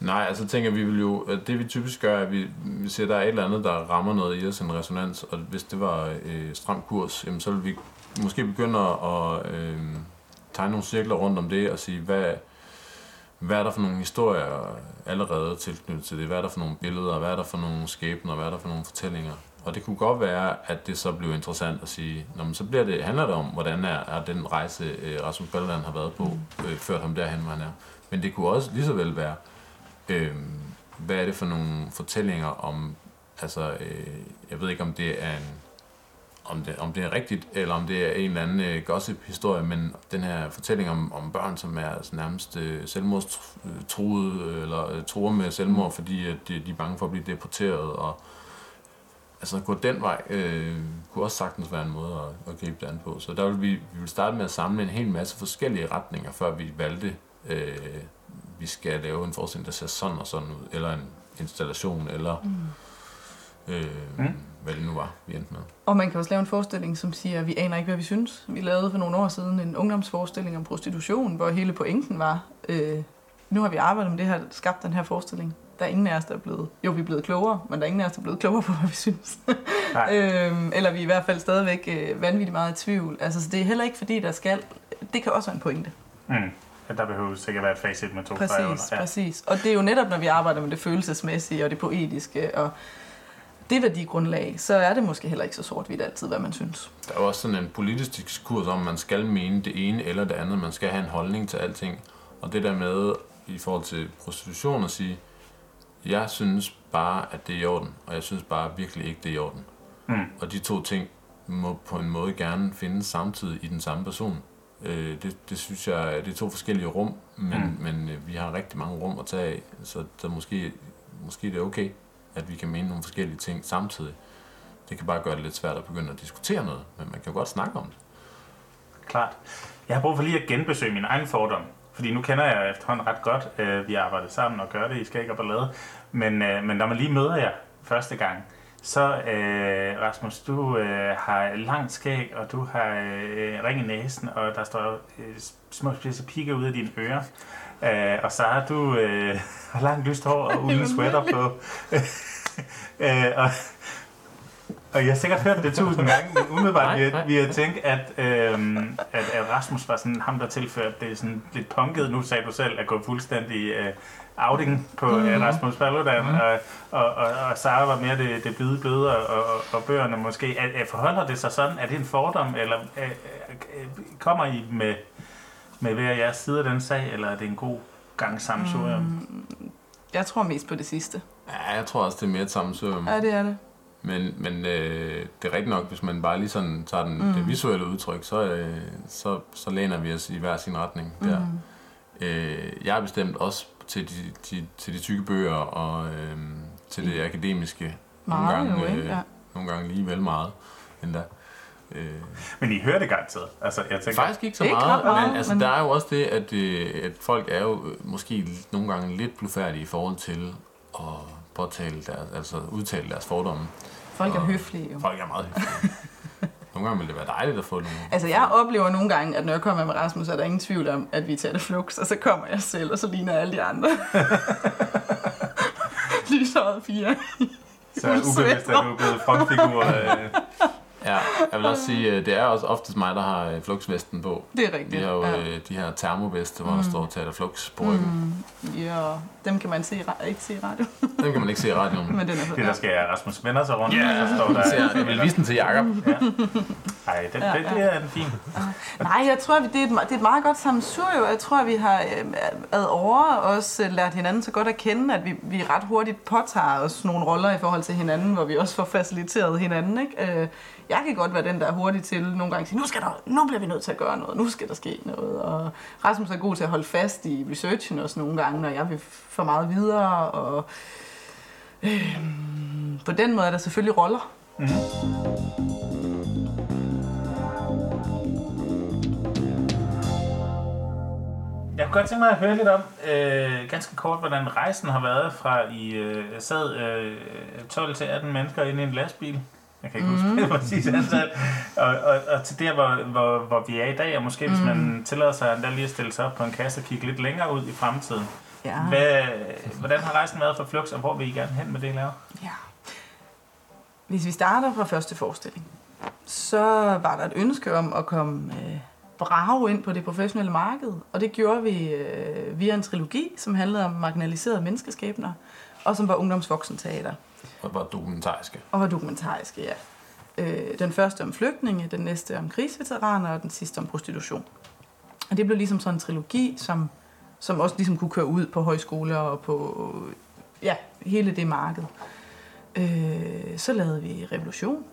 Speaker 2: Nej, altså tænker vi vil jo, at det vi typisk gør, er, at vi, vi ser, at der er et eller andet, der rammer noget i os, en resonans, og hvis det var øh, stram kurs, jamen, så vil vi måske begynde at øh, tegne nogle cirkler rundt om det, og sige, hvad, hvad er der for nogle historier allerede tilknyttet til det? Hvad er der for nogle billeder? Hvad er der for nogle skæbner? Hvad er der for nogle fortællinger? Og det kunne godt være, at det så blev interessant at sige, Nå, men så bliver det, handler det om, hvordan er, er den rejse, øh, Rasmus Paludan har været på, øh, ført ham derhen, hvor han er. Men det kunne også lige så vel være, øh, hvad er det for nogle fortællinger om, altså, øh, jeg ved ikke om det er en, om det, om det er rigtigt, eller om det er en eller anden øh, gossip-historie, men den her fortælling om, om børn, som er altså, nærmest øh, selvmordstruede, øh, eller øh, truer med selvmord, fordi at de, de er bange for at blive deporteret, og altså gå den vej, øh, kunne også sagtens være en måde at, at gribe det an på. Så der vil vi, vi vil starte med at samle en hel masse forskellige retninger, før vi valgte, øh, vi skal lave en forestilling, der ser sådan og sådan ud, eller en installation, eller mm. Øh, mm. hvad det nu var, vi endte med.
Speaker 3: Og man kan også lave en forestilling, som siger, at vi aner ikke, hvad vi synes. Vi lavede for nogle år siden en ungdomsforestilling om prostitution, hvor hele pointen var, øh, nu har vi arbejdet med det her, skabt den her forestilling. Der er ingen af os, der er blevet... Jo, vi er blevet klogere, men der er ingen af os, der er blevet klogere på, hvad vi synes. øhm, eller vi er i hvert fald stadigvæk øh, vanvittigt meget i tvivl. Altså, så det er heller ikke, fordi der skal... Det kan også være en pointe.
Speaker 1: Mm. At der behøver sikkert være et facit med to
Speaker 3: Præcis,
Speaker 1: under.
Speaker 3: ja. præcis. Og det er jo netop, når vi arbejder med det følelsesmæssige og det poetiske og det værdigrundlag, så er det måske heller ikke så sort-hvidt altid, hvad man synes.
Speaker 2: Der er også sådan en politisk diskurs om, at man skal mene det ene eller det andet. Man skal have en holdning til alting. Og det der med, i forhold til prostitution, at sige, jeg synes bare, at det er i orden, og jeg synes bare virkelig ikke, det er i orden.
Speaker 1: Mm.
Speaker 2: Og de to ting må på en måde gerne findes samtidig i den samme person. Øh, det, det synes jeg, det er to forskellige rum, men, mm. men øh, vi har rigtig mange rum at tage af, så der måske, måske det er okay, at vi kan mene nogle forskellige ting samtidig. Det kan bare gøre det lidt svært at begynde at diskutere noget, men man kan jo godt snakke om det.
Speaker 1: Klart. Jeg har brug for lige at genbesøge min egen fordom. Fordi nu kender jeg efterhånden ret godt. Øh, vi har arbejdet sammen og gør det i Skæg og Ballade. Men, øh, men når man lige møder jer første gang, så øh, Rasmus, du øh, har langt skæg, og du har øh, ring i næsen, og der står øh, små spidse pigge ud af dine ører. Øh, og så har du øh, har langt lyst hår og uden sweater på. øh, og, og jeg har sikkert hørt det tusind gange, men umiddelbart vi, vi har tænkt, at, øhm, at, at Rasmus var sådan ham, der tilførte det sådan lidt punket. Nu sagde du selv at gå fuldstændig øh, outing på mm-hmm. øh, Rasmus Paludan, mm-hmm. og, og, og, og Sara var mere det, det blide bløde, og, og, og bøgerne måske. Er, er, forholder det sig sådan? Er det en fordom, eller er, er, kommer I med, med hver jeres side af den sag, eller er det en god gang sammensurium?
Speaker 3: Mm, jeg tror mest på det sidste.
Speaker 2: Ja, jeg tror også, det er mere et sammensurium.
Speaker 3: Ja, det er det.
Speaker 2: Men, men øh, det er rigtigt nok, hvis man bare lige sådan tager den, mm. det visuelle udtryk, så, øh, så, så læner vi os i hver sin retning der. Mm. Øh, jeg er bestemt også til de, de, til de tykke bøger og øh, til det akademiske.
Speaker 3: Meget
Speaker 2: nogle gange,
Speaker 3: jo, ikke?
Speaker 2: øh,
Speaker 3: Ja.
Speaker 2: nogle gange lige vel meget endda. Øh,
Speaker 1: Men I hører det garanteret. Altså, jeg tænker,
Speaker 2: Faktisk ikke så
Speaker 3: Ikke
Speaker 2: meget,
Speaker 3: meget,
Speaker 2: men altså,
Speaker 3: men-
Speaker 2: der er jo også det, at, øh, at folk er jo øh, måske nogle gange lidt blufærdige i forhold til at påtale deres, altså udtale deres fordomme.
Speaker 3: Folk er
Speaker 2: Og
Speaker 3: høflige jo.
Speaker 2: Folk er meget hyggelige. nogle gange vil det være dejligt at få nogle...
Speaker 3: Altså, jeg oplever nogle gange, at når jeg kommer med Rasmus, er der ingen tvivl om, at vi tager det flux, og så kommer jeg selv, og så ligner alle de andre. Lyshåret fire.
Speaker 1: så er ubevidst, at du er blevet frontfigur. Øh,
Speaker 2: Ja, jeg vil også sige, øh, det er også oftest mig, der har øh, fluxvesten på.
Speaker 3: Det er
Speaker 2: Vi
Speaker 3: rigtigt.
Speaker 2: har jo
Speaker 3: ja.
Speaker 2: øh, de her termoveste, hvor der står Teater Flux på ryggen.
Speaker 3: ja, dem kan man se, ikke se i radio,
Speaker 2: Dem kan man ikke se i radioen.
Speaker 3: men den er
Speaker 1: det der skal Rasmus vender sig rundt,
Speaker 2: Ja,
Speaker 1: og så står der...
Speaker 2: jeg, jeg vil vise den til Jacob.
Speaker 1: Ej, det,
Speaker 3: Ja,
Speaker 1: det, det er en fin.
Speaker 3: Nej, jeg tror, vi- det er et, det er et meget godt sammensurium. Jeg tror, vi har øh, ad over også øh, lært hinanden så godt at kende, at vi, vi ret hurtigt påtager os nogle roller i forhold til hinanden, hvor vi også får faciliteret hinanden. Ikke? Øh, jeg kan godt være den, der er hurtig til nogle gange at sige, nu, skal der, nu bliver vi nødt til at gøre noget, nu skal der ske noget. Og Rasmus er god til at holde fast i researchen også nogle gange, når jeg vil for meget videre. Og, øh, på den måde er der selvfølgelig roller. Mm-hmm.
Speaker 1: Jeg kunne godt tænke mig at høre lidt om, øh, ganske kort, hvordan rejsen har været fra I øh, sad øh, 12 til 18 mennesker inde i en lastbil. Jeg kan ikke huske
Speaker 3: Mhm.
Speaker 1: det præcis antal. Og, og, og til der, hvor, hvor, hvor vi er i dag, og måske hvis
Speaker 3: Mhm.
Speaker 1: man tillader sig endda lige at stille sig op på en kasse og kigge lidt længere ud i fremtiden.
Speaker 3: Ja.
Speaker 1: Hvad, hvordan har rejsen været for Flux, og hvor vil I gerne hen med det, I laver?
Speaker 3: Ja. Hvis vi starter fra første forestilling, så var der et ønske om at komme øh, brave ind på det professionelle marked, og det gjorde vi øh, via en trilogi, som handlede om marginaliserede menneskeskæbner, og som var ungdomsvoksenteater,
Speaker 2: og var dokumentariske.
Speaker 3: og var dokumentariske, ja. Øh, den første om flygtninge, den næste om krigsveteraner, og den sidste om prostitution. Og det blev ligesom sådan en trilogi, som, som også ligesom kunne køre ud på højskoler og på ja, hele det marked. Øh, så lavede vi Revolution,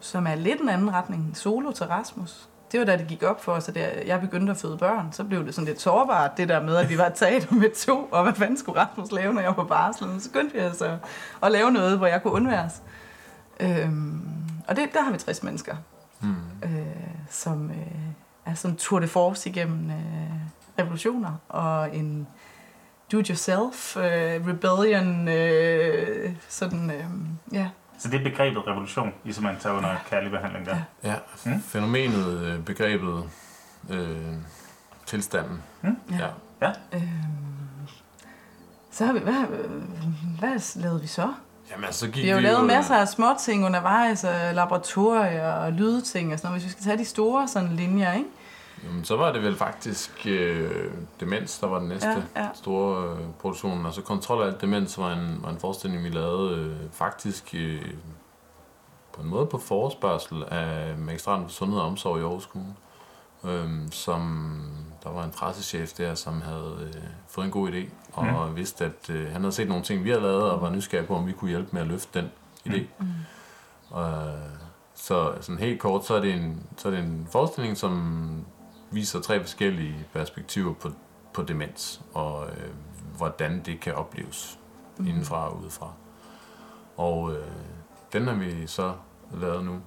Speaker 3: som er lidt en anden retning. Solo til Rasmus. Det var da det gik op for os, at jeg begyndte at føde børn. Så blev det sådan lidt sårbart, det der med, at vi var taget med to, og hvad fanden skulle Rasmus lave, når jeg var på barsel? Så begyndte vi altså at lave noget, hvor jeg kunne undværes. Øhm, og det, der har vi 60 mennesker, mm. øh, som øh, er sådan tour de force igennem øh, revolutioner, og en do-it-yourself, øh, rebellion, øh, sådan, øh, ja,
Speaker 1: så det er begrebet revolution, I simpelthen tager under kærlig behandling der?
Speaker 2: Ja, mm? fænomenet, øh, begrebet, øh, tilstanden.
Speaker 1: Mm? Ja. ja. ja. Øhm,
Speaker 3: så har vi, hvad, hvad lavede vi så?
Speaker 2: Jamen, så gik
Speaker 3: vi har jo lavet masser af små ting undervejs, laboratorier og lydting og sådan noget, hvis vi skal tage de store sådan linjer, ikke?
Speaker 2: Jamen, så var det vel faktisk øh, Demens, der var den næste ja, ja. store øh, produktion. Altså Kontrol af Demens var en, var en forestilling, vi lavede øh, faktisk øh, på en måde på forespørgsel af Magistraten for Sundhed og Omsorg i Aarhus Kommune. Øh, som der var en pressechef der, som havde øh, fået en god idé, og mm. vidste, at øh, han havde set nogle ting, vi havde lavet, og var nysgerrig på, om vi kunne hjælpe med at løfte den idé. Mm. Og, øh, så sådan helt kort, så er det en, så er det en forestilling, som viser tre forskellige perspektiver på, på demens, og øh, hvordan det kan opleves mm. indenfra og udefra. Og øh, den har vi så lavet nu.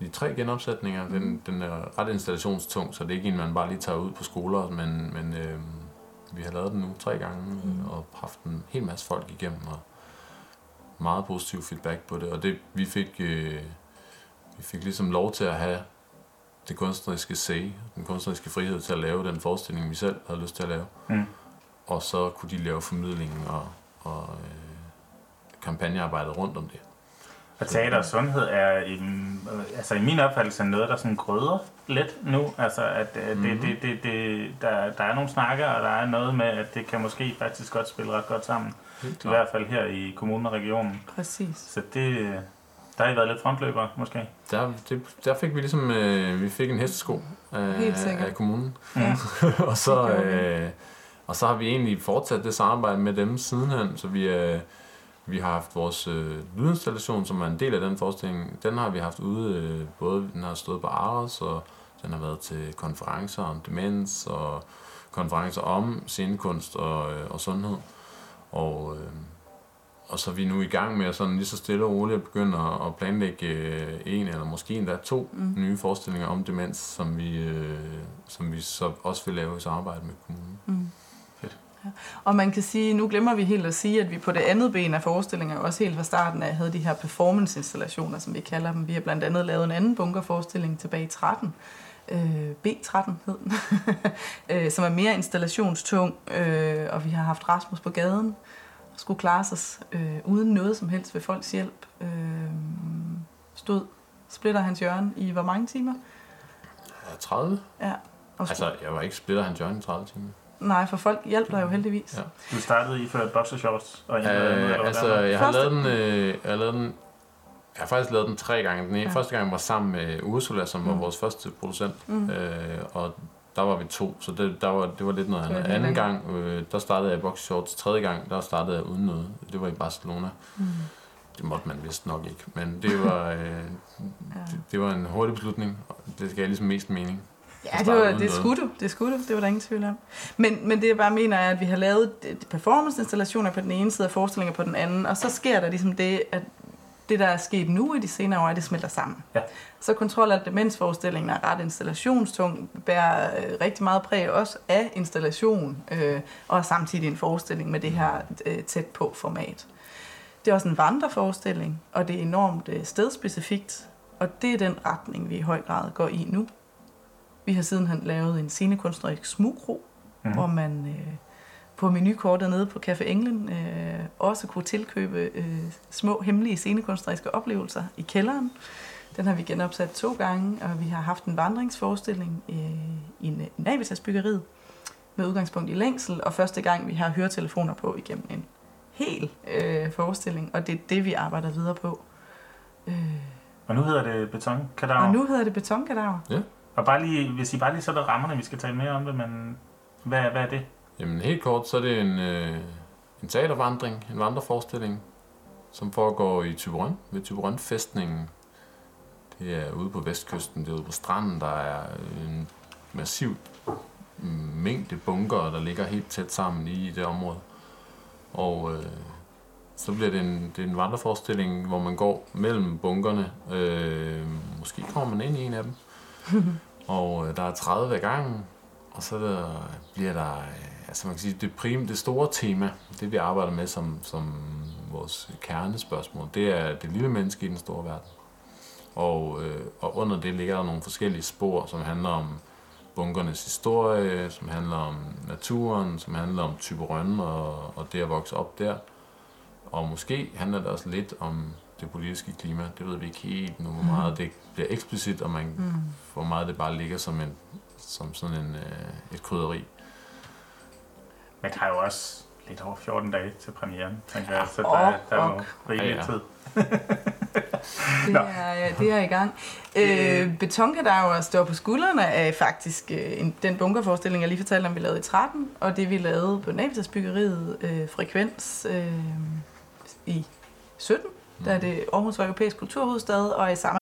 Speaker 2: De tre genopsætninger, den, den er ret installationstung, så det er ikke en, man bare lige tager ud på skoler, men, men øh, vi har lavet den nu tre gange mm. og haft en hel masse folk igennem, og meget positiv feedback på det. Og det, vi fik, øh, vi fik ligesom lov til at have det kunstneriske say, den kunstneriske frihed til at lave den forestilling, vi selv havde lyst til at lave. Mm. Og så kunne de lave formidlingen og, og øh, kampagnearbejdet rundt om det.
Speaker 1: Og teater og sundhed er i, altså i min opfattelse noget, der sådan grøder lidt nu. Altså at mm-hmm. det, det, det, det, der, der er nogle snakker, og der er noget med, at det kan måske faktisk godt spille ret godt sammen. I hvert fald her i kommunen og regionen.
Speaker 3: Præcis.
Speaker 1: Så det, der har I været lidt frontløber, måske?
Speaker 2: Der, det, der fik vi ligesom, øh, vi fik en hestesko af, af kommunen.
Speaker 3: Ja.
Speaker 2: og, så, øh, og så har vi egentlig fortsat det samarbejde med dem sidenhen, så vi, øh, vi har haft vores øh, lydinstallation, som er en del af den forestilling, den har vi haft ude, øh, både den har stået på Aros, og den har været til konferencer om demens, og konferencer om scenekunst og, øh, og sundhed. Og, øh, og så er vi nu i gang med at sådan lige så stille og roligt at begynde at planlægge øh, en eller måske endda to mm. nye forestillinger om demens, som vi, øh, som vi så også vil lave i samarbejde med kommunen. Mm.
Speaker 3: Fedt. Ja. Og man kan sige, nu glemmer vi helt at sige, at vi på det andet ben af forestillinger, også helt fra starten af, havde de her performance-installationer, som vi kalder dem. Vi har blandt andet lavet en anden bunkerforestilling tilbage i 13, øh, B13 hed den, øh, som er mere installationstung, øh, og vi har haft Rasmus på gaden, skulle klare sig øh, uden noget som helst ved folks hjælp. Øh, stod splitter hans hjørne i hvor mange timer?
Speaker 2: 30.
Speaker 3: Ja.
Speaker 2: Og altså, jeg var ikke splitter hans hjørne i 30 timer.
Speaker 3: Nej, for folk hjælper dig jo heldigvis.
Speaker 1: Ja. Du startede i før boxershorts og
Speaker 2: øh, Altså, jeg har lavet den, øh, jeg har lavet den jeg har faktisk lavet den tre gange. Den ene, ja. første gang var sammen med Ursula, som mm. var vores første producent. Mm. Øh, og der var vi to, så det, der var, det var lidt noget andet. Anden gang, øh, der startede jeg i box shorts. Tredje gang, der startede jeg uden noget. Det var i Barcelona. Mm. Det måtte man vist nok ikke, men det var, øh, ja. det, det var en hurtig beslutning. Det gav ligesom mest mening.
Speaker 3: Ja, det, var, det skulle du. Det skulle du. Det var der ingen tvivl om. Men, men det jeg bare mener er, at vi har lavet performance-installationer på den ene side og forestillinger på den anden, og så sker der ligesom det, at det, der er sket nu i de senere år, at det smelter sammen.
Speaker 1: Ja.
Speaker 3: Så kontrol af demensforestillingen er ret installationstung, bærer øh, rigtig meget præg også af installation, øh, og er samtidig en forestilling med det her øh, tæt på format. Det er også en vandreforestilling, og det er enormt øh, stedspecifikt, og det er den retning, vi i høj grad går i nu. Vi har sidenhen lavet en scenekunstnerisk smugro, mm. hvor man... Øh, på menukortet nede på Café England øh, også kunne tilkøbe øh, små hemmelige scenekunstneriske oplevelser i kælderen. Den har vi genopsat to gange, og vi har haft en vandringsforestilling øh, i en, Navitas-byggeriet med udgangspunkt i længsel, og første gang vi har høretelefoner på igennem en hel øh, forestilling, og det er det, vi arbejder videre på.
Speaker 1: Øh. Og nu hedder det betonkadaver.
Speaker 3: Og nu hedder det betonkadaver.
Speaker 2: Ja.
Speaker 1: Og bare lige, hvis I bare lige sætter rammerne, vi skal tale mere om det, men hvad, hvad er det?
Speaker 2: Jamen helt kort, så er det en, øh, en teatervandring, en vandreforestilling, som foregår i Tyberøn, ved Tyberøn-fæstningen. Det Det er ude på vestkysten, det er ude på stranden, der er en massiv mængde bunker, der ligger helt tæt sammen i det område. Og øh, så bliver det en, det er en vandreforestilling, hvor man går mellem bunkerne. Øh, måske kommer man ind i en af dem. og øh, der er 30 af gangen, og så der, bliver der, øh, altså man kan sige, det, prim, det store tema, det vi arbejder med som, som vores kernespørgsmål, det er det lille menneske i den store verden. Og, øh, og under det ligger der nogle forskellige spor, som handler om bunkernes historie, som handler om naturen, som handler om Typerøn og, og det at vokse op der. Og måske handler det også lidt om det politiske klima. Det ved vi ikke helt nu, hvor meget det bliver eksplicit, og man, mm. hvor meget det bare ligger som, en, som sådan en, øh, et krydderi.
Speaker 1: Men det har jo også lidt over 14 dage til premieren, tænker jeg, så der, der er jo rigelig ja, ja. tid.
Speaker 3: det, er, det er i gang. Øh, Betonkadaver står på skuldrene af faktisk øh, en, den bunkerforestilling, jeg lige fortalte om, vi lavede i 13, og det vi lavede på Navitas-byggeriet øh, Frekvens øh, i 17, da det Aarhus var europæisk kulturhovedstad, og i samme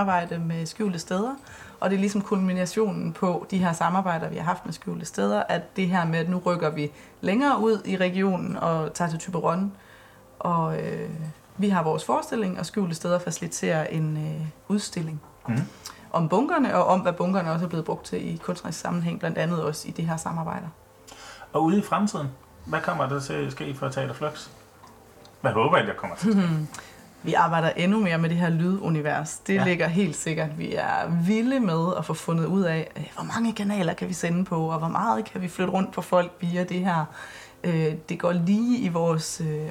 Speaker 3: Arbejde med skjulte steder, og det er ligesom kulminationen på de her samarbejder, vi har haft med skjulte steder, at det her med, at nu rykker vi længere ud i regionen og tager til Typeron, og øh, vi har vores forestilling, og skjulte steder faciliterer en øh, udstilling mm. om bunkerne, og om hvad bunkerne også er blevet brugt til i kunstnerisk sammenhæng, blandt andet også i de her samarbejder.
Speaker 1: Og ude i fremtiden, hvad kommer der til at ske for Teater Flux? Hvad håber jeg, der kommer til at ske?
Speaker 3: vi arbejder endnu mere med det her lydunivers. Det ja. ligger helt sikkert. Vi er vilde med at få fundet ud af, øh, hvor mange kanaler kan vi sende på, og hvor meget kan vi flytte rundt på folk via det her. Øh, det går lige i vores øh,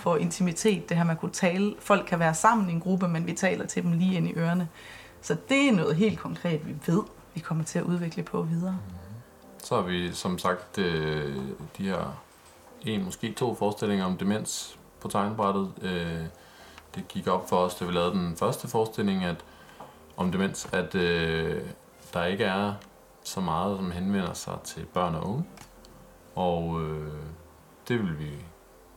Speaker 3: for intimitet, det her med at kunne tale. Folk kan være sammen i en gruppe, men vi taler til dem lige ind i ørerne. Så det er noget helt konkret, vi ved, vi kommer til at udvikle på videre.
Speaker 2: Så har vi som sagt de her en, måske to forestillinger om demens på tegnbrættet det gik op for os, da vi lavede den første forestilling at, om demens, at øh, der ikke er så meget, som henvender sig til børn og unge. Og øh, det vil vi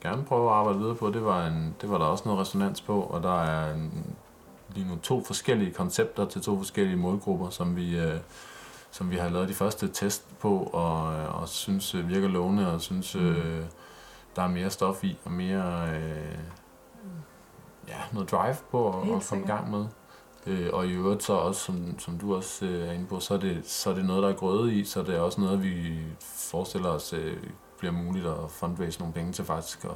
Speaker 2: gerne prøve at arbejde videre på. Det var, en, det var der også noget resonans på, og der er en, lige nu to forskellige koncepter til to forskellige målgrupper, som vi, øh, som vi har lavet de første test på, og, øh, og synes øh, virker lovende, og synes øh, der er mere stof i, og mere... Øh, ja, noget drive på at, at komme i gang med. Øh, og i øvrigt så også, som, som du også øh, er inde på, så er, det, så er det noget, der er grøde i, så det er også noget, vi forestiller os øh, bliver muligt at fundraise nogle penge til faktisk at,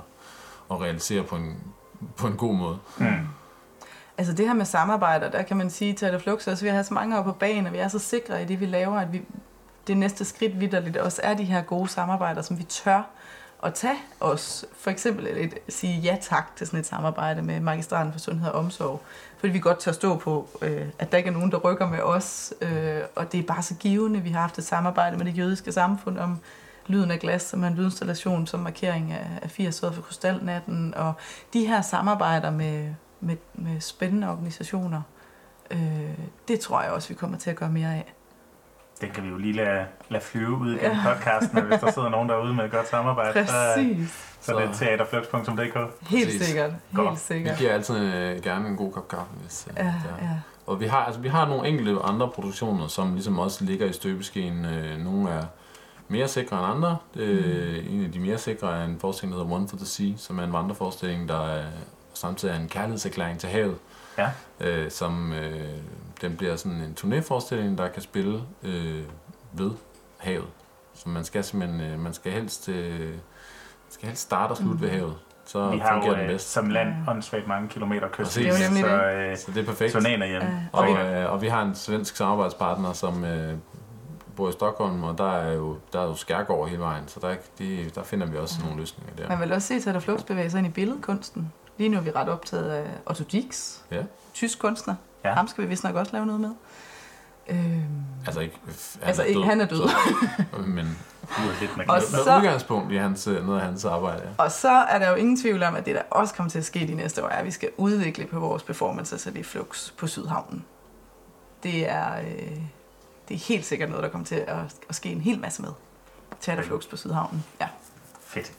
Speaker 2: at realisere på en, på en god måde. Mm.
Speaker 3: Altså det her med samarbejder, der kan man sige til Flux, også vi har så mange år på banen, og vi er så sikre i det, vi laver, at vi, det næste skridt vidderligt også er de her gode samarbejder, som vi tør at tage os, for eksempel et, sige ja tak til sådan et samarbejde med Magistraten for Sundhed og Omsorg, fordi vi godt tør stå på, øh, at der ikke er nogen, der rykker med os, øh, og det er bare så givende. Vi har haft et samarbejde med det jødiske samfund om lyden af glas, som er en lydinstallation som markering af, 80 år for krystalnatten, og de her samarbejder med, med, med spændende organisationer, øh, det tror jeg også, vi kommer til at gøre mere af
Speaker 1: den kan vi jo lige lade, lade flyve ud i ja. podcasten, hvis der sidder nogen derude med et godt samarbejde.
Speaker 3: Præcis.
Speaker 1: Så, så det er teaterflux.dk.
Speaker 3: Helt Præcis. sikkert. Helt sikkert.
Speaker 2: Vi giver altid uh, gerne en god kop kaffe. Hvis,
Speaker 3: uh, ja, ja.
Speaker 2: Og vi har, altså, vi har nogle enkelte andre produktioner, som ligesom også ligger i støbeskeen. Uh, nogle er mere sikre end andre. Uh, mm. En af de mere sikre er en forestilling, der hedder One for the Sea, som er en vandreforestilling, der er samtidig er en kærlighedserklæring til havet,
Speaker 1: Ja.
Speaker 2: øh, som øh, den bliver sådan en turnéforestilling, der kan spille øh, ved havet. Så man skal simpelthen, øh, man skal helst, øh, skal helst starte og slutte ved havet. Så
Speaker 1: Vi har
Speaker 2: fungerer
Speaker 1: jo
Speaker 2: den
Speaker 1: øh,
Speaker 2: bedst.
Speaker 1: som land åndssvagt mange kilometer kyst.
Speaker 2: Det er
Speaker 1: så
Speaker 3: det.
Speaker 1: øh,
Speaker 2: Så det er perfekt.
Speaker 1: turnéen er hjemme.
Speaker 3: Ja.
Speaker 2: Og,
Speaker 1: Og,
Speaker 2: øh, og vi har en svensk samarbejdspartner, som øh, bor i Stockholm, og der er jo, der er jo skærgård hele vejen, så der, de, der finder vi også nogle løsninger der.
Speaker 3: Man vil også se og Flux bevæge sig ind i billedkunsten. Lige nu er vi ret optaget af Otto Dix,
Speaker 2: Ja.
Speaker 3: tysk kunstner.
Speaker 1: Ja.
Speaker 3: Ham skal vi vist nok også lave noget med. Øhm,
Speaker 2: Altså ikke, han
Speaker 3: Altså,
Speaker 2: er
Speaker 3: ikke-
Speaker 2: død,
Speaker 3: han er død.
Speaker 2: Så, men
Speaker 1: lidt med
Speaker 3: Og Så-
Speaker 2: udgangspunkt i hans, øh, noget af hans arbejde. Ja.
Speaker 3: og så er der jo ingen tvivl om, at det der også kommer til at ske de næste år, er, at vi skal udvikle på vores performance, altså det er Flux på Sydhavnen. Det er, øh, det er helt sikkert noget, der kommer til at, at ske en hel masse med. Teater Flux på Sydhavnen, ja.
Speaker 1: Fedt.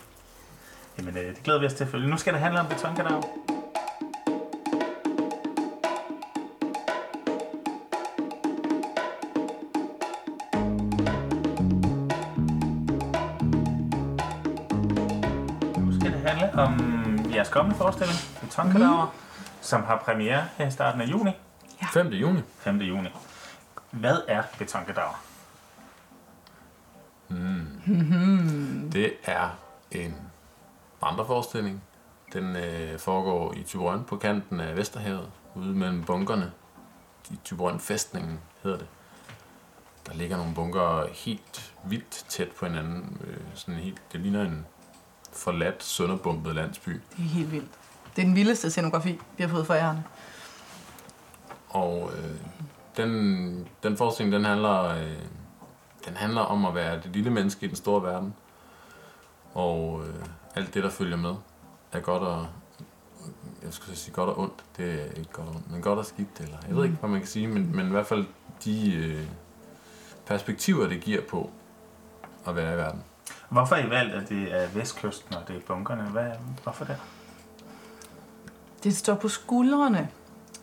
Speaker 1: Jamen, øh, det glæder vi os til at følge. Nu skal det handle om betonkadaver. Nu skal det handle om jeres kommende forestilling, Betonkadaver, mm. som har premiere her i starten af juni,
Speaker 2: 5. juni.
Speaker 1: 5. juni. Hvad er Betonkadaver?
Speaker 2: Det er en vandreforestilling. Den øh, foregår i Tyborøn på kanten af Vesterhavet, ude mellem bunkerne. I Tyborøn fæstningen hedder det. Der ligger nogle bunker helt vildt tæt på hinanden. Øh, sådan helt, det ligner en forladt, sønderbumpet landsby.
Speaker 3: Det er helt vildt. Det er den vildeste scenografi, vi har fået for ærerne.
Speaker 2: Og øh, den, den forestilling, den handler, øh, den handler om at være det lille menneske i den store verden. Og øh, alt det, der følger med, er godt og, jeg skulle sige godt og ondt. Det er ikke godt og ondt, men godt og skidt. Eller, jeg ved ikke, hvad man kan sige, men, men i hvert fald de øh, perspektiver, det giver på at være i verden.
Speaker 1: Hvorfor har I valgt, at det er vestkysten, og det er bunkerne? Hvad, hvorfor det?
Speaker 3: Det står på skuldrene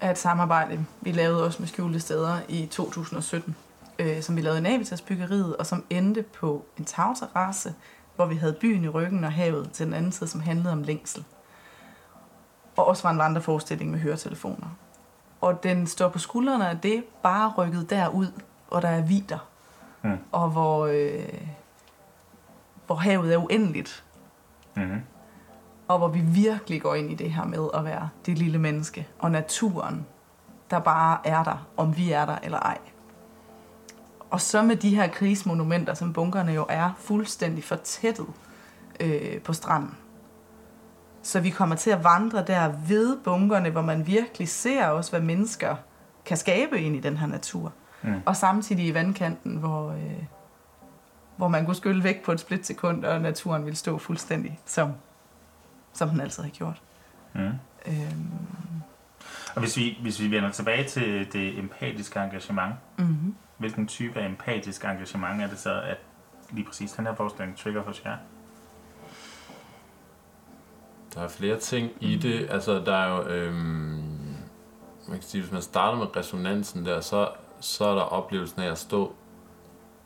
Speaker 3: af et samarbejde, vi lavede også med skjulte steder i 2017, øh, som vi lavede i Navitas byggeriet, og som endte på en tagterrasse, hvor vi havde byen i ryggen og havet til den anden side, som handlede om længsel. Og også var en vandreforestilling med høretelefoner. Og den står på skuldrene af det, bare rykket derud, hvor der er vider,
Speaker 1: Mm.
Speaker 3: og hvor, øh, hvor havet er uendeligt,
Speaker 1: Mm-hmm.
Speaker 3: og hvor vi virkelig går ind i det her med at være det lille menneske og naturen, der bare er der, om vi er der eller ej. Og så med de her krigsmonumenter, som bunkerne jo er fuldstændig fortættet øh, på stranden. Så vi kommer til at vandre der ved bunkerne, hvor man virkelig ser også, hvad mennesker kan skabe ind i den her natur.
Speaker 1: Mm.
Speaker 3: Og samtidig i vandkanten, hvor, øh, hvor man kunne skylle væk på et splitsekund, og naturen ville stå fuldstændig, som, som den altid har gjort.
Speaker 1: Mm.
Speaker 3: Øhm,
Speaker 1: Og hvis vi, hvis vi vender tilbage til det empatiske engagement,
Speaker 3: mm-hmm.
Speaker 1: Hvilken type af empatisk engagement er det så, at lige præcis den her forestilling trigger hos jer?
Speaker 2: Der er flere ting i det. Altså, der er jo... Øhm, man kan sige, hvis man starter med resonansen der, så, så er der oplevelsen af at stå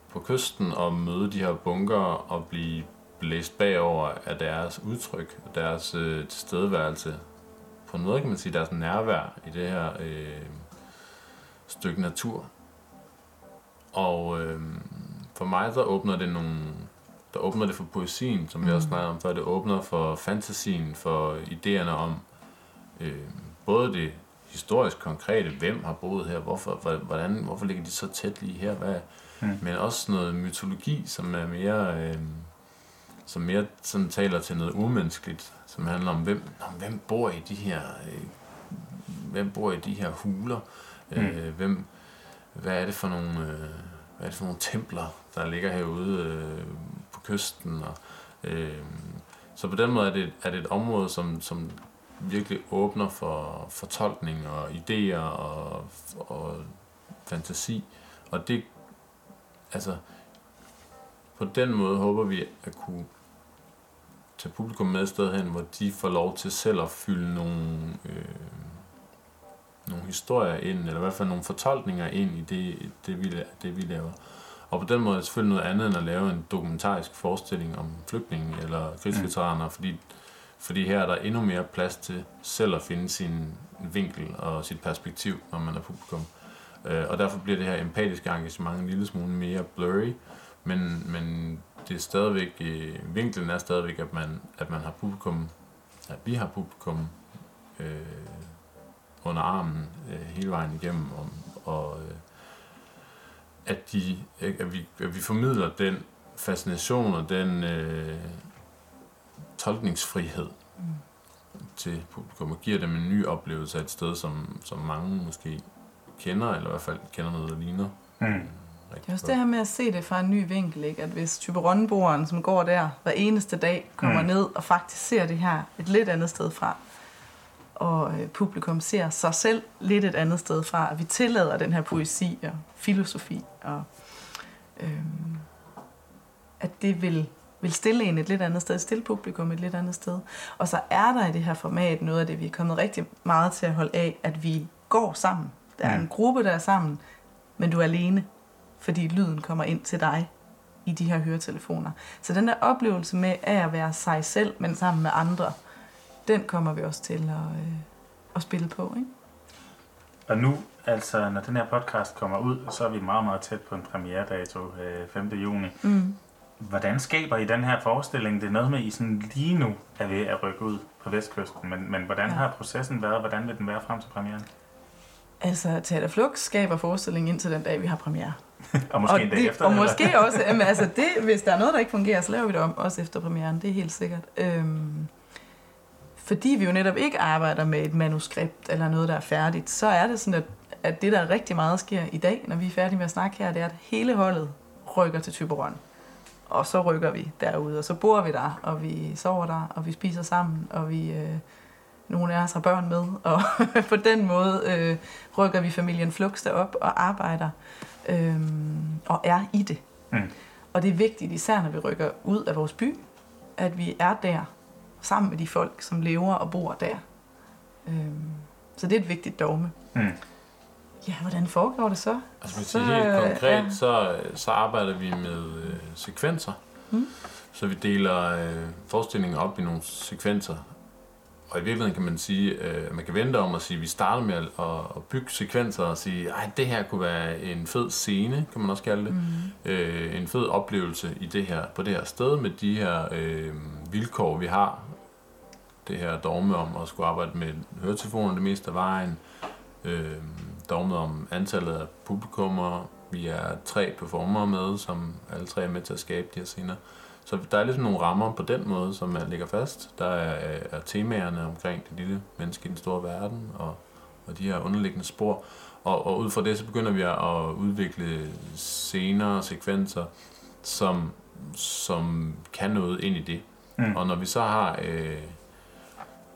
Speaker 2: på kysten og møde de her bunker og blive blæst bagover af deres udtryk, og deres øh, tilstedeværelse. På en måde kan man sige deres nærvær i det her øh, stykke natur. Og øh, for mig så åbner det nogle der åbner det for poesien, som vi også snakkede om før. Det åbner for fantasien, for idéerne om øh, både det historisk konkrete, hvem har boet her, hvorfor, hvordan, hvorfor ligger de så tæt lige her, hvad,
Speaker 1: Mm.
Speaker 2: men også noget mytologi, som er mere, øh, som mere sådan taler til noget umenneskeligt, som handler om, hvem, om, hvem bor i de her, øh, hvem bor i de her huler, øh, hvem, hvad er det for nogle, øh, hvad er det for nogle templer, der ligger herude øh, på kysten. Og, øh, så på den måde er det, er det et område, som, som virkelig åbner for fortolkning og idéer og, og fantasi. Og det, altså, på den måde håber vi at kunne tage publikum med et sted hen, hvor de får lov til selv at fylde nogle, øh, nogle historier ind, eller i hvert fald nogle fortolkninger ind i det, det, vi, det vi laver. Og på den måde er det selvfølgelig noget andet end at lave en dokumentarisk forestilling om flygtninge eller krigsveteraner, fordi Fordi her er der endnu mere plads til selv at finde sin vinkel og sit perspektiv, når man er publikum. Øh, og derfor bliver det her empatiske engagement en lille smule mere blurry, men, men det er stadigvæk, øh, vinklen er stadigvæk, at man, at man har publikum, at vi har publikum øh, under armen øh, hele vejen igennem, og, og øh, at, de, at, vi, at vi formidler den fascination og den øh, tolkningsfrihed mm. til publikum og giver dem en ny oplevelse af et sted, som, som mange måske kender, eller i hvert fald kender noget, der ligner. Mm.
Speaker 3: Det er også det her med at se det fra en ny vinkel, ikke? at hvis Typeronboeren, som går der hver eneste dag, kommer mm. ned og faktisk ser det her et lidt andet sted fra, og øh, publikum ser sig selv lidt et andet sted fra, at vi tillader den her poesi og filosofi, og øhm, at det vil, vil stille en et lidt andet sted, stille publikum et lidt andet sted. Og så er der i det her format noget af det, vi er kommet rigtig meget til at holde af, at vi går sammen. Der er en gruppe, der er sammen, men du er alene, fordi lyden kommer ind til dig i de her høretelefoner. Så den der oplevelse med at være sig selv, men sammen med andre, den kommer vi også til at, øh, at spille på. Ikke?
Speaker 1: Og nu, altså når den her podcast kommer ud, så er vi meget, meget tæt på en premieredato øh, 5. juni. Mm. Hvordan skaber I den her forestilling? Det er noget med, at I sådan lige nu er ved at rykke ud på Vestkysten, men, men hvordan ja. har processen været? Hvordan vil den være frem til premieren?
Speaker 3: Altså, Teater Flux skaber forestillingen indtil den dag, vi har premiere.
Speaker 1: og måske og en dag
Speaker 3: det,
Speaker 1: efter?
Speaker 3: Og eller? måske også, jamen, altså det, hvis der er noget, der ikke fungerer, så laver vi det om, også efter premieren, det er helt sikkert. Øhm, fordi vi jo netop ikke arbejder med et manuskript eller noget, der er færdigt, så er det sådan, at, at det, der rigtig meget sker i dag, når vi er færdige med at snakke her, det er, at hele holdet rykker til Typeron. Og så rykker vi derude, og så bor vi der, og vi sover der, og vi spiser sammen, og vi... Øh, nogle af os har børn med, og på den måde øh, rykker vi familien Flux op og arbejder øh, og er i det. Mm. Og det er vigtigt, især når vi rykker ud af vores by, at vi er der sammen med de folk, som lever og bor der. Øh, så det er et vigtigt dogme. Mm. Ja, hvordan foregår det så?
Speaker 2: Altså, hvis så, helt konkret, ja. så, så arbejder vi med øh, sekvenser. Mm. Så vi deler øh, forestillingen op i nogle sekvenser, og i virkeligheden kan man sige, øh, man kan vente om at sige, at vi starter med at, at bygge sekvenser og sige, at det her kunne være en fed scene, kan man også kalde det. Mm. Øh, en fed oplevelse i det her, på det her sted med de her øh, vilkår, vi har. Det her dogme om at skulle arbejde med høretelefoner det meste af vejen. Øh, dogmet om antallet af publikummer. Vi er tre performere med, som alle tre er med til at skabe de her scener. Så der er ligesom nogle rammer på den måde, som man ligger fast. Der er, er temaerne omkring det lille menneske i den store verden, og, og de her underliggende spor. Og, og ud fra det, så begynder vi at udvikle scener og sekvenser, som, som kan noget ind i det. Mm. Og når vi så har øh,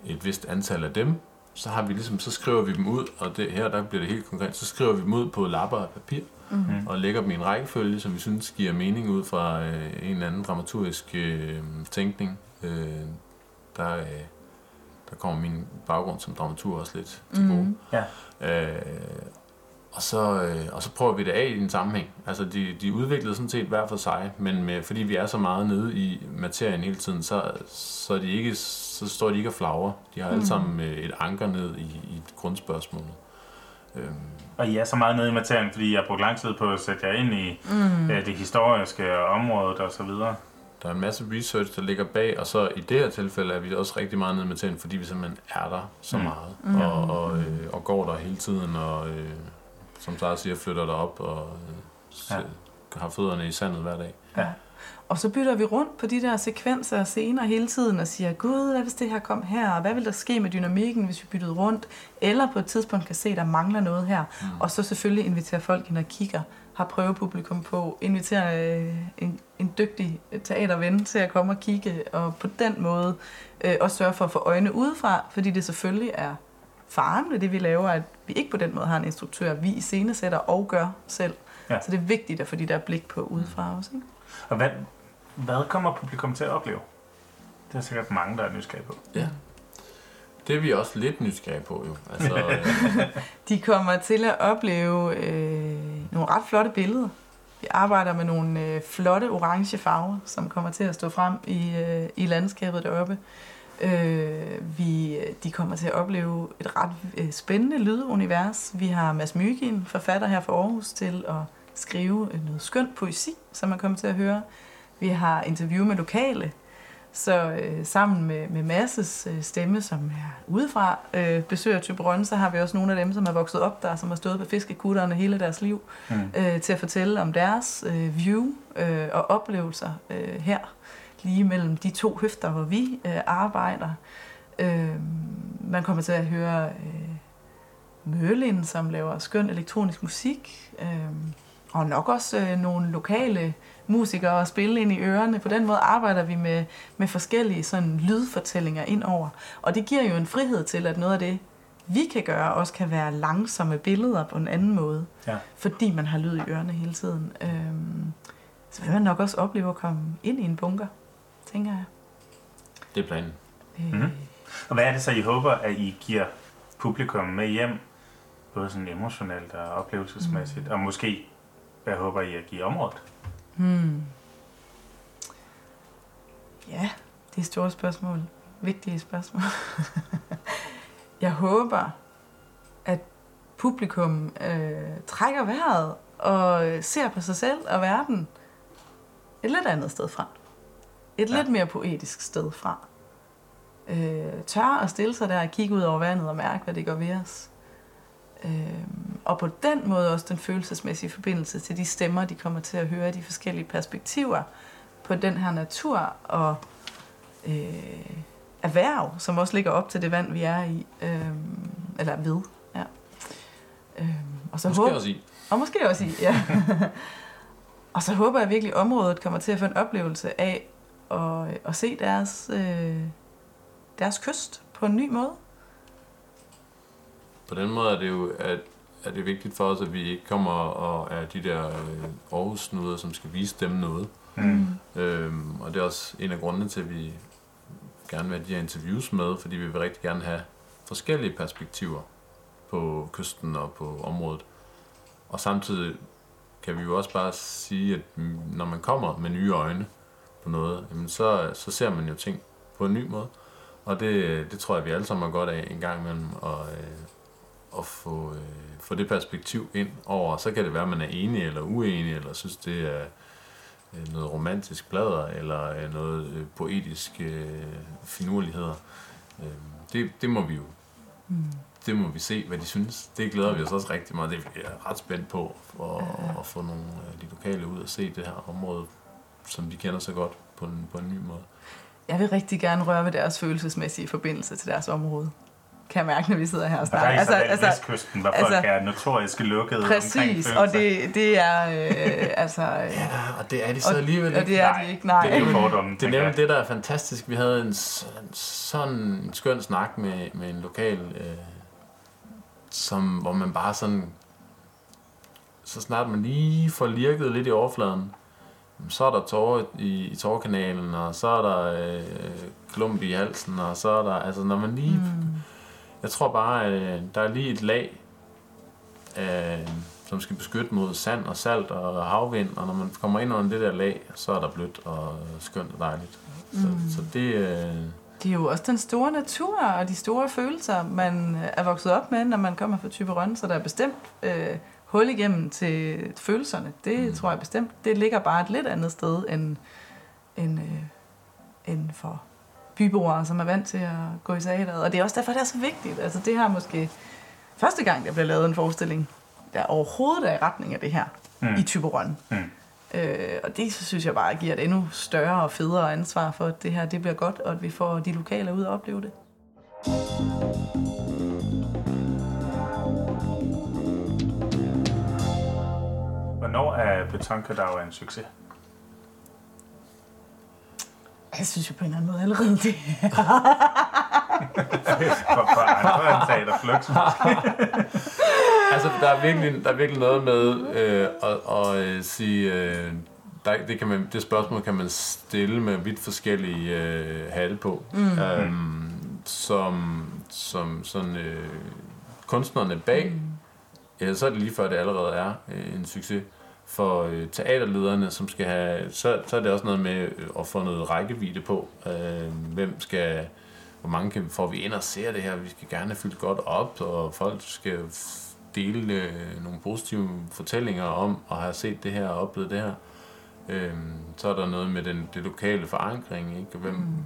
Speaker 2: et vist antal af dem, så har vi ligesom, så skriver vi dem ud, og det, her der bliver det helt konkret, så skriver vi dem ud på lapper af papir, mm. Og lægger dem i en rækkefølge, som vi synes giver mening ud fra øh, en eller anden dramaturgisk øh, tænkning. Øh, der, øh, der kommer min baggrund som dramatur også lidt til mm. gode. Ja. Øh, og så, øh, og så prøver vi det af i en sammenhæng. Altså, de, de udviklede sådan set hver for sig, men med, fordi vi er så meget nede i materien hele tiden, så, så, er de ikke, så står de ikke og flagre. De har mm. alle sammen øh, et anker ned i, i grundspørgsmålet.
Speaker 1: Øhm. Og I er så meget nede i materien, fordi jeg har brugt lang tid på at sætte jer ind i mm. øh, det historiske område og så videre.
Speaker 2: Der er en masse research, der ligger bag, og så i det her tilfælde er vi også rigtig meget nede i materien, fordi vi simpelthen er der så mm. meget, mm. og, og, øh, og går der hele tiden, og øh, som Sara siger, flytter der op og øh, ja. har fødderne i sandet hver dag. Ja.
Speaker 3: Og så bytter vi rundt på de der sekvenser og scener hele tiden og siger, gud, hvad hvis det her kom her, og hvad vil der ske med dynamikken, hvis vi byttede rundt? Eller på et tidspunkt kan se, at der mangler noget her. Mm. Og så selvfølgelig invitere folk ind og kigger, har prøvepublikum på, invitere øh, en, en dygtig teaterven til at komme og kigge, og på den måde øh, også sørge for at få øjne udefra, fordi det selvfølgelig er faren ved det, vi laver, at vi ikke på den måde har en instruktør, vi iscenesætter og gør selv. Ja. Så det er vigtigt at få de der blik på udefra også. Ikke?
Speaker 1: Og hvad, hvad kommer publikum til at opleve? Det er sikkert mange, der er nysgerrige på.
Speaker 2: Ja. Det er vi også lidt nysgerrige på, jo. Altså, øh...
Speaker 3: De kommer til at opleve øh, nogle ret flotte billeder. Vi arbejder med nogle øh, flotte orange farver, som kommer til at stå frem i, øh, i landskabet deroppe. Øh, vi, de kommer til at opleve et ret øh, spændende lydunivers. Vi har Mads Mygin, forfatter her fra Aarhus, til at skrive øh, noget skønt poesi, som man kommer til at høre. Vi har interview med lokale, så øh, sammen med, med Masses øh, stemme, som er udefra, øh, besøger Tyberon, så har vi også nogle af dem, som er vokset op der, som har stået på fiskekutterne hele deres liv, mm. øh, til at fortælle om deres øh, view øh, og oplevelser øh, her, lige mellem de to høfter, hvor vi øh, arbejder. Øh, man kommer til at høre øh, Merlin, som laver skøn elektronisk musik, øh, og nok også øh, nogle lokale musikere at spille ind i ørerne. På den måde arbejder vi med, med forskellige sådan, lydfortællinger ind over. Og det giver jo en frihed til, at noget af det, vi kan gøre, også kan være langsomme billeder på en anden måde.
Speaker 1: Ja.
Speaker 3: Fordi man har lyd i ørerne hele tiden. Øhm, så vil man nok også opleve at komme ind i en bunker, tænker jeg.
Speaker 2: Det er planen.
Speaker 3: Øh,
Speaker 1: Mhm. Og hvad er det så, I håber, at I giver publikum med hjem? Både sådan emotionelt og oplevelsesmæssigt. Mm. Og måske, hvad håber I at give området?
Speaker 3: Hmm. Ja, det er store spørgsmål. Vigtige spørgsmål. jeg håber, at publikum øh, trækker vejret og ser på sig selv og verden et lidt andet sted fra. Et
Speaker 1: ja.
Speaker 3: lidt mere poetisk sted fra. Øh, tør at stille sig der og kigge ud over vandet og mærke, hvad det gør ved os. Øh, og på den måde også den følelsesmæssige forbindelse til de stemmer, de kommer til at høre, de forskellige perspektiver på den her natur og øh, erhverv, som også ligger op til det vand, vi er i, øh, eller ved. Ja. Øh, og så
Speaker 2: Måske
Speaker 3: håber,
Speaker 2: også i.
Speaker 3: og måske også i, ja. og så håber jeg virkelig, at området kommer til at få en oplevelse af at, at se deres, øh, deres kyst på en ny måde.
Speaker 2: På den måde er det jo at, er det vigtigt for os, at vi ikke kommer og er de der øh, aarhus som skal vise dem noget.
Speaker 1: Mm.
Speaker 2: Øhm, og det er også en af grundene til, at vi gerne vil have de her interviews med, fordi vi vil rigtig gerne have forskellige perspektiver på kysten og på området. Og samtidig kan vi jo også bare sige, at når man kommer med nye øjne på noget, jamen så, så ser man jo ting på en ny måde. Og det, det tror jeg, vi alle sammen har godt af en gang imellem at, øh, at få, øh, få det perspektiv ind over. Så kan det være, at man er enig eller uenig, eller synes, det er øh, noget romantisk bladder, eller øh, noget øh, poetisk øh, finurligheder. Øh, det, det må vi jo
Speaker 3: Mm.
Speaker 2: det må vi se, hvad de synes. Det glæder vi os også rigtig meget. Det er jeg ret spændt på at, at få nogle af de lokale ud og se det her område, som de kender så godt på en, på en ny måde.
Speaker 3: Jeg vil rigtig gerne røre ved deres følelsesmæssige forbindelse til deres område. Kan jeg mærke, når vi sidder her og
Speaker 1: Og der
Speaker 3: snakker.
Speaker 1: er altså, altså, Vestkysten, hvor folk
Speaker 3: altså-
Speaker 1: er notorisk lukkede
Speaker 3: Præcis, og det, det er øh, altså... Øh,
Speaker 2: Ja, og det er de
Speaker 3: og,
Speaker 2: så alligevel
Speaker 3: og det er
Speaker 1: Nej,
Speaker 3: de ikke, nej.
Speaker 1: det er jo fordommen,
Speaker 2: Det er nemlig det, der er fantastisk. Vi havde en, en sådan skøn snak med, med en lokal, øh, som, hvor man bare sådan, så snart man lige får lirket lidt i overfladen, så er der tårer i, i tårkanalen, og så er der øh, klump i halsen, og så er der, altså når man lige, mm. Jeg tror bare, øh, der er lige et lag, øh, som skal beskytte mod sand og salt og havvind, og når man kommer ind under det der lag, så er der blødt og skønt og dejligt. Så, mm. så det, øh,
Speaker 3: Det er jo også den store natur og de store følelser, man øh, er vokset op med, når man kommer fra Typerøn, så der er bestemt øh, hul igennem til følelserne. Det mm. tror jeg bestemt. Det ligger bare et lidt andet sted end, end, øh, end for byboere, som er vant til at gå i teateret. Og det er også derfor, det er så vigtigt. Altså det her måske første gang, der bliver lavet en forestilling, der overhovedet er i retning af det her
Speaker 1: Mm.
Speaker 3: i Typerøn.
Speaker 1: Mm.
Speaker 3: Øh, og det synes jeg bare giver et endnu større og federe ansvar for, at det her det bliver godt, og at vi får de lokale ud og opleve det.
Speaker 1: Hvornår er Betonkadaver en succes?
Speaker 3: Jeg synes jo på en eller anden måde allerede det.
Speaker 1: For, for andre end Teater Flux.
Speaker 2: Altså, der er virkelig, der er virkelig noget med øh, at, at øh, sige, øh, der, det, kan man, det spørgsmål kan man stille med vidt forskellige øh, hatte på. Mm. Øhm, som, som sådan øh, kunstnerne bag, mm. ja, så er det lige før, det allerede er øh, en succes. For øh, teaterlederne, som skal have, så, så er det også noget med øh, at få noget rækkevidde på. Øh, hvem skal hvor mange kan, får vi ind og ser det her, vi skal gerne have fyldt godt op, og folk skal dele øh, nogle positive fortællinger om at have set det her og oplevet det her. Øhm, så er der noget med den, det lokale forankring, ikke? Hvem, mm.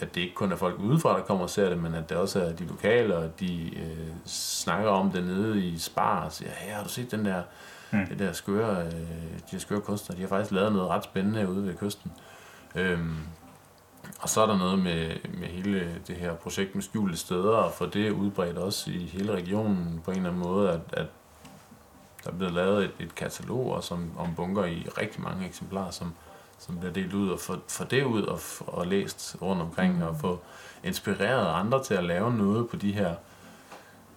Speaker 2: at det ikke kun er folk udefra, der kommer og ser det, men at det også er de lokale, og de øh, snakker om det nede i Spar, og siger, hey, har du set den der, mm. det der skøre, øh, de her skøre kunstnere, de har faktisk lavet noget ret spændende ude ved kysten. Øhm, og så er der noget med, med hele det her projekt med skjulte steder, og for det udbredt også i hele regionen på en eller anden måde, at, at der er blevet lavet et, et katalog også om, om bunker i rigtig mange eksemplarer, som, som bliver delt ud, og få, få det ud og, og læst rundt omkring, mm. og få inspireret andre til at lave noget på de her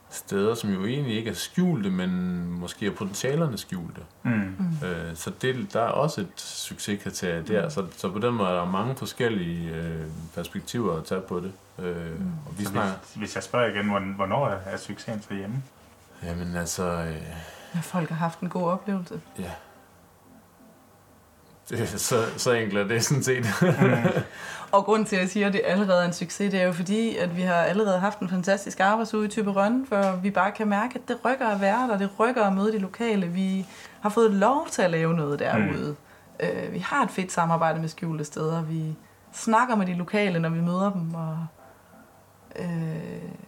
Speaker 2: steder, som jo egentlig ikke er skjulte, men måske er potentialerne skjulte.
Speaker 1: Mm.
Speaker 2: Øh, så det, der er også et succeskriterie der, så, så på den måde er der mange forskellige øh, perspektiver at tage på det. Øh, og vi
Speaker 1: Så
Speaker 2: snakker,
Speaker 1: hvis, hvis jeg spørger igen, hvorn- hvornår er- er succesen så hjemme?
Speaker 2: jamen altså, øh,
Speaker 3: At folk har haft en god oplevelse.
Speaker 2: ja. Det er så, så enkelt er det sådan set.
Speaker 3: Og grunden til, at jeg siger, at det allerede er en succes, det er jo fordi, at vi har allerede haft en fantastisk arbejdsuge i Type Rønne, for vi bare kan mærke, at det rykker at være der, det rykker at møde de lokale. Vi har fået lov til at lave noget derude. Mm. Øh, vi har et fedt samarbejde med skjulte steder. Vi snakker med de lokale, når vi møder dem. Og, øh,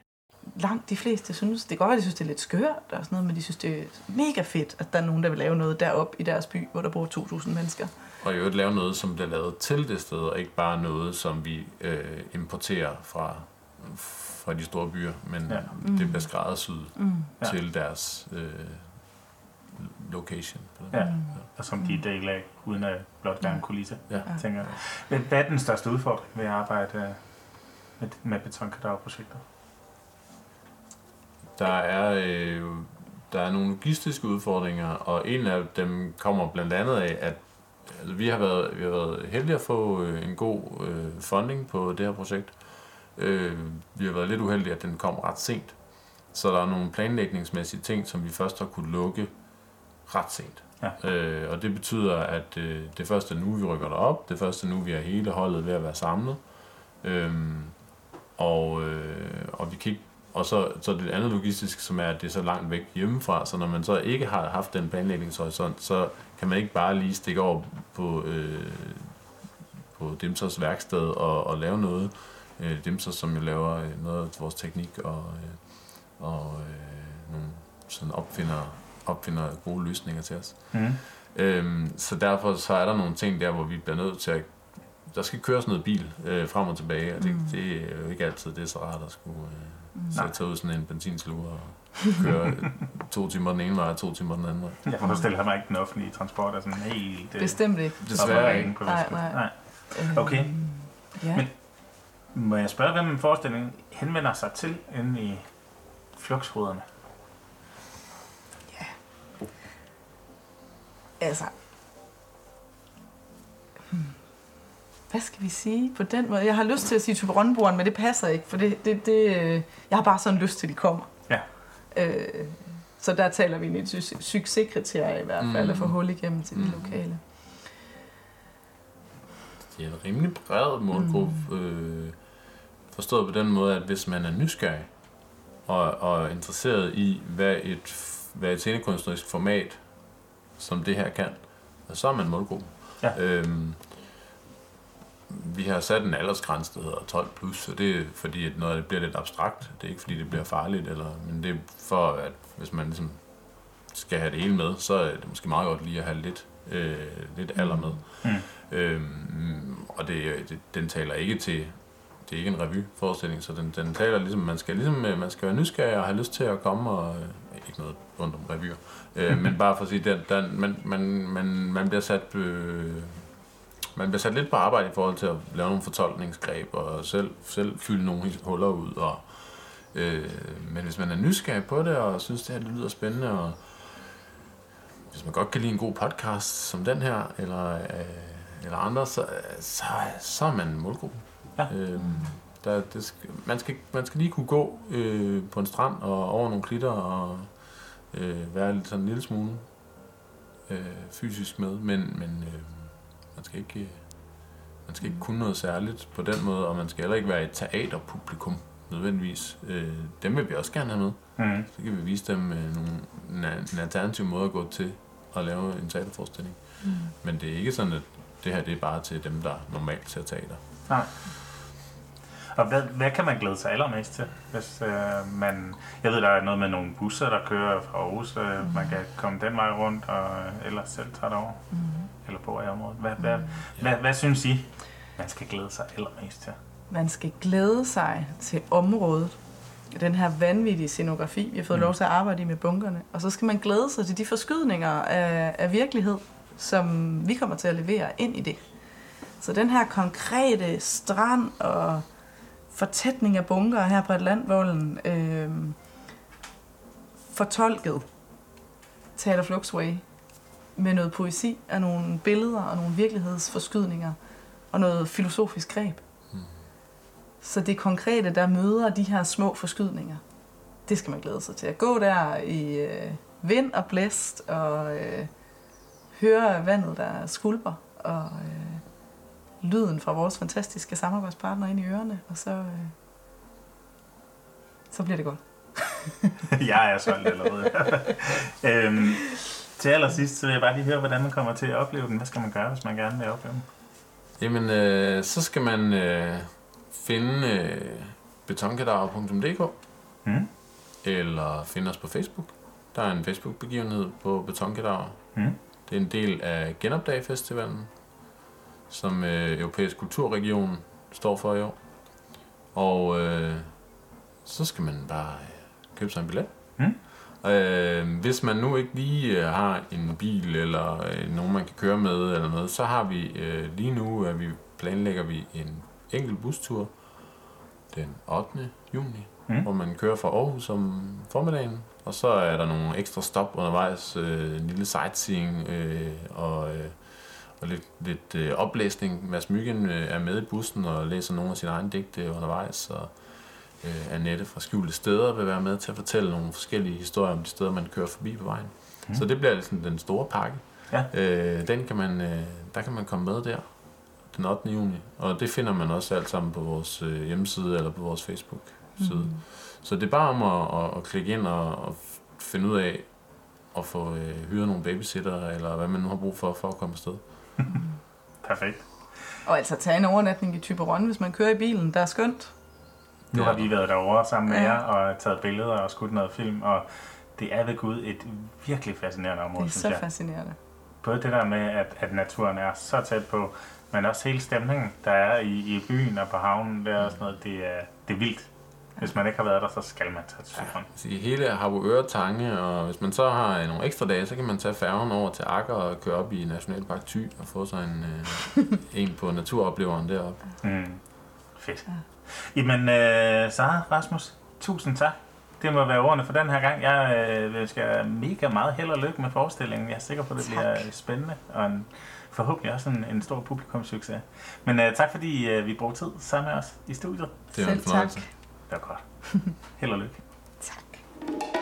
Speaker 3: Langt de fleste synes, det kan godt være, de synes, det er lidt skørt og sådan noget, men de synes, det er mega fedt, at der er nogen, der vil lave noget deroppe i deres by, hvor der bor 2.000 mennesker.
Speaker 2: og i øvrigt lave noget, som bliver lavet til det sted, og ikke bare noget, som vi øh, importerer fra, fra de store byer, men
Speaker 1: Ja.
Speaker 2: ja. det bliver skræddersyet mm.
Speaker 1: Ja.
Speaker 2: til deres øh, location.
Speaker 1: Ja, og som de deler af, uden at blot være en kulisse,
Speaker 2: Ja.
Speaker 1: tænker jeg. Men Hvad er den største udfordring ved at arbejde øh, med, med betonkadaverprojektet?
Speaker 2: Der er, øh, der er nogle logistiske udfordringer, og en af dem kommer blandt andet af, at altså, vi, har været, vi har været heldige at få øh, en god øh, funding på det her projekt. Øh, vi har været lidt uheldige, at den kom ret sent. Så der er nogle planlægningsmæssige ting, som vi først har kunne lukke ret sent.
Speaker 1: Ja.
Speaker 2: Øh, og det betyder, at øh, det første nu, vi rykker derop, det første nu, vi er hele holdet ved at være samlet. Øhm, og, øh, og vi kan ikke og så, så det andet logistisk, som er, at det er så langt væk hjemmefra, så når man så ikke har haft den planlægningshorisont, så kan man ikke bare lige stikke over på, øh, på Dimsers værksted og, og lave noget. Øh, Dimser, som jo laver øh, noget af vores teknik og, øh, og øh, nogle sådan opfinder, opfinder gode løsninger til os.
Speaker 1: Mm.
Speaker 2: Øhm, så derfor så er der nogle ting der, hvor vi bliver nødt til at... Der skal køres noget bil øh, frem og tilbage, og det, mm. det er jo ikke altid det er så rart at skulle øh, så tage ud sådan en benzinsluger og køre to timer den ene vej og to timer den anden vej.
Speaker 1: Jeg forestiller mig ikke, den offentlige transport er sådan helt... øh,
Speaker 3: Bestemt ikke.
Speaker 2: Desværre ikke.
Speaker 1: på
Speaker 3: Nej, nej.
Speaker 1: nej. Okay.
Speaker 3: Ja.
Speaker 1: Men- Må jeg spørge, hvem en forestilling henvender sig til inde i fluxhoderne?
Speaker 3: Altså, hmm. Hvad skal vi sige på den måde? Jeg har lyst til at sige Tyberonboeren, men det passer ikke, for det, det, det, øh, jeg har bare sådan lyst til, at de kommer.
Speaker 1: Ja.
Speaker 3: Øh, så der taler vi et sy- succeskriterie i hvert fald,
Speaker 2: Mm.
Speaker 3: at få hul igennem til de
Speaker 2: Mm.
Speaker 3: lokale.
Speaker 2: Det er en rimelig bred målgruppe, mm. øh, forstået på den måde, at hvis man er nysgerrig og, og interesseret i, hvad et, hvad et scenekunstnerisk format som det her kan, så er man målgruppe.
Speaker 1: Ja.
Speaker 2: Øhm, vi har sat en aldersgrænse, der hedder 12 plus, og det er fordi, at noget det bliver lidt abstrakt. Det er ikke fordi, det bliver farligt, eller, men det er for, at hvis man ligesom skal have det hele med, så er det måske meget godt lige at have lidt, øh, lidt alder med.
Speaker 1: Mm.
Speaker 2: Øhm, og det, det, den taler ikke til, det er ikke en revyforestilling, så den, den taler ligesom, man skal ligesom, øh, man skal være nysgerrig og have lyst til at komme og, øh, ikke noget rundt om revyer, øh, men bare for at sige, at den, man, man, man, man bliver sat, øh, man bliver sat lidt på arbejde i forhold til at lave nogle fortolkningsgreb og selv, selv fylde nogle huller ud. Og, øh, men hvis man er nysgerrig på det og synes, det her det lyder spændende, og hvis man godt kan lide en god podcast som den her, eller, øh, eller andre, så, så, så er man målgruppen.
Speaker 1: Ja.
Speaker 2: Øhm, der, det skal, man, skal, man skal lige kunne gå øh, på en strand og over nogle klitter og øh, være lidt sådan en lille smule øh, fysisk med, men, men øh, man skal ikke øh, man skal ikke kunne noget særligt på den måde, og man skal heller ikke være et teaterpublikum nødvendigvis. Øh, dem vil vi også gerne have med.
Speaker 1: Mm.
Speaker 2: Så kan vi vise dem øh, nogle, en, en alternativ måde at gå til at lave en teaterforestilling. Mm. Men det er ikke sådan, at det her det er bare til dem, der normalt ser teater.
Speaker 1: Nej. Og hvad, hvad kan man glæde sig allermest til? Hvis øh, man, jeg ved, der er noget med nogle busser, der kører fra Aarhus. Øh, mm. Man kan komme den vej rundt, og øh, ellers selv tage det over. Mm. Eller bo i området. Hvad, hvad,
Speaker 2: Mm.
Speaker 1: hvad, hvad synes I, man skal glæde sig allermest til?
Speaker 3: Man skal glæde sig til området. Den her vanvittige scenografi, vi har fået
Speaker 1: Mm.
Speaker 3: lov til at arbejde i med bunkerne. Og så skal man glæde sig til de forskydninger af, af virkelighed, som vi kommer til at levere ind i det. Så den her konkrete strand og fortætning af bunker her på Atlantvolden, øh, fortolket Teater Fluxway med noget poesi og nogle billeder og nogle virkelighedsforskydninger og noget filosofisk greb. Så det konkrete, der møder de her små forskydninger, det skal man glæde sig til. At gå der i øh, vind og blæst og øh, høre vandet, der skulper, og øh, lyden fra vores fantastiske samarbejdspartner ind i ørerne, og så, øh, så bliver det godt.
Speaker 1: jeg er solgt allerede. øhm, til allersidst, så vil jeg bare lige høre, hvordan man kommer til at opleve den. Hvad skal man gøre, hvis man gerne vil opleve den?
Speaker 2: Jamen, øh, så skal man øh, finde øh, betonkadaver.dk
Speaker 1: Mm.
Speaker 2: eller finde os på Facebook. Der er en Facebook-begivenhed på Betonkadaver.
Speaker 1: Mm.
Speaker 2: Det er en del af Genopdag Festivalen, som øh, Europæisk Kulturregion står for i år. Og øh, så skal man bare øh, købe sig en billet.
Speaker 1: Mm.
Speaker 2: Øh, hvis man nu ikke lige øh, har en bil eller øh, nogen, man kan køre med eller noget, så har vi øh, lige nu, øh, vi planlægger vi en enkelt bustur den 8. juni,
Speaker 1: mm.
Speaker 2: hvor man kører fra Aarhus om formiddagen, og så er der nogle ekstra stop undervejs, øh, en lille sightseeing øh, og, øh, og lidt, lidt øh, oplæsning. Mads Myggen øh, er med i bussen og læser nogle af sine egne digte undervejs, og øh, Annette fra Skjulte Steder vil være med til at fortælle nogle forskellige historier om de steder, man kører forbi på vejen.
Speaker 1: Mm.
Speaker 2: Så det bliver liksom den store pakke.
Speaker 1: Ja.
Speaker 2: Øh, den kan man, øh, der kan man komme med der den 8. juni, og det finder man også alt sammen på vores øh, hjemmeside eller på vores Facebook-side. Mm. Så det er bare om at, at, at klikke ind og, og finde ud af at få øh, hyret nogle babysitter, eller hvad man nu har brug for, for at komme afsted.
Speaker 1: Perfekt.
Speaker 3: Og altså tage en overnatning i Typeron, hvis man kører i bilen, der er skønt.
Speaker 1: Nu
Speaker 2: Ja.
Speaker 1: har vi været derovre sammen med
Speaker 3: Ja.
Speaker 1: jer og taget billeder og skudt noget film, og det er ved Gud et virkelig fascinerende område,
Speaker 3: Det er
Speaker 1: synes
Speaker 3: så
Speaker 1: jeg.
Speaker 3: fascinerende.
Speaker 1: Både det der med, at, at naturen er så tæt på, men også hele stemningen, der er i, i byen og på havnen, der og sådan noget, det er, det er vildt. Hvis man ikke har været der, så skal man tage.
Speaker 2: Så i hele Harboøre Tange, og hvis man så har nogle ekstra dage, så kan man tage færgen over til Akker og køre op i Nationalpark Thy og få sig en, øh, en på naturopleveren deroppe.
Speaker 1: Mm. Fedt. Jamen, øh, Sara Rasmus, tusind tak. Det må være ordene for den her gang. Jeg øh, jer mega meget held og lykke med forestillingen. Jeg er sikker på, at det
Speaker 3: Tak.
Speaker 1: bliver spændende, og en, forhåbentlig også en, en stor publikumssucces. Men øh, tak fordi øh, vi brugte tid sammen med os i studiet.
Speaker 2: Det en
Speaker 3: Selv tak.
Speaker 1: Det var godt. Held og lykke.
Speaker 3: Tak.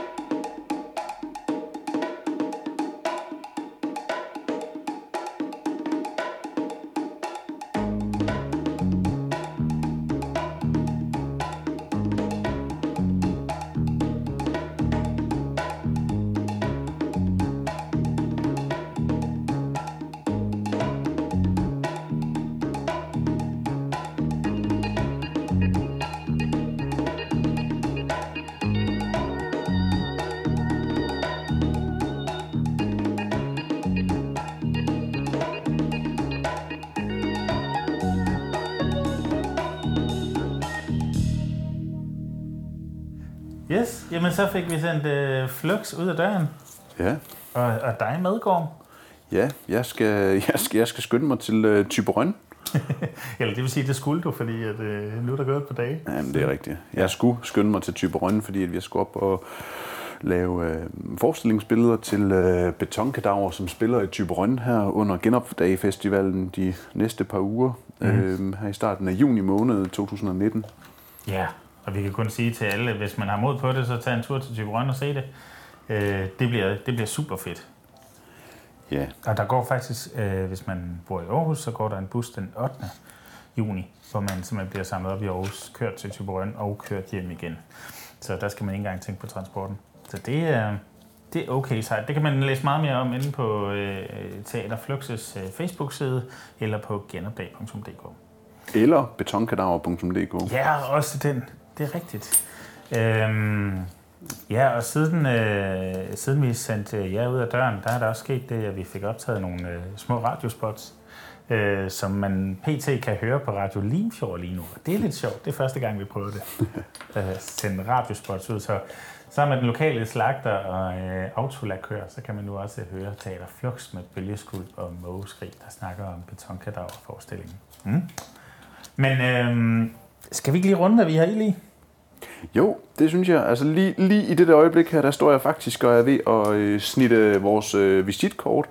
Speaker 1: Jamen, så fik vi sendt øh, Flux ud af døren.
Speaker 4: Ja,
Speaker 1: Og, og dig med, Gorm.
Speaker 4: ja jeg, skal, jeg, skal, jeg skal skynde mig til øh, Typerøn.
Speaker 1: Eller det vil sige, det skulle du, fordi at, øh, nu er der gået på dage.
Speaker 4: Jamen, det er rigtigt. Jeg skulle skynde mig til Typerøn, fordi at vi skulle op og lave øh, forestillingsbilleder til øh, Betonkadaver, som spiller i Typerøn her under Genopdag Festivalen de næste par uger. Mm. Øh, her i starten af juni måned 2019.
Speaker 1: Ja, og vi kan kun sige til alle, hvis man har mod på det, så tag en tur til Typerøn og se det. Øh, det, bliver, det bliver super fedt.
Speaker 4: Ja,
Speaker 1: Og der går faktisk, øh, hvis man bor i Aarhus, så går der en bus den 8. juni, hvor man simpelthen bliver samlet op i Aarhus, kørt til Typerøn og kørt hjem igen. Så der skal man ikke engang tænke på transporten. Så det er, det er okay sejt. Det kan man læse meget mere om inde på øh, Teater Fluxes øh, Facebook-side eller på genopdag.dk.
Speaker 4: eller betonkadaver.dk.
Speaker 1: Ja, også den. Det er rigtigt. Øhm, ja, og siden, øh, siden vi sendte jer ud af døren, der er der også sket det, at vi fik optaget nogle øh, små radiospots, øh, som man pt. kan høre på Radio Limfjord lige nu. Og det er lidt sjovt. Det er første gang, vi prøvede det. øh, sende radiospots ud. Så sammen med den lokale slagter og øh, autolakør, så kan man nu også høre Teater Flux med bølgeskud og mågeskrig, der snakker om betonkadaver-forestillingen. Mm. Men øh, skal vi ikke lige runde, hvad vi har i lige?
Speaker 4: Jo, det synes jeg. Altså lige, lige i det der øjeblik her, der står jeg faktisk og er ved at øh, snitte vores øh, visitkort.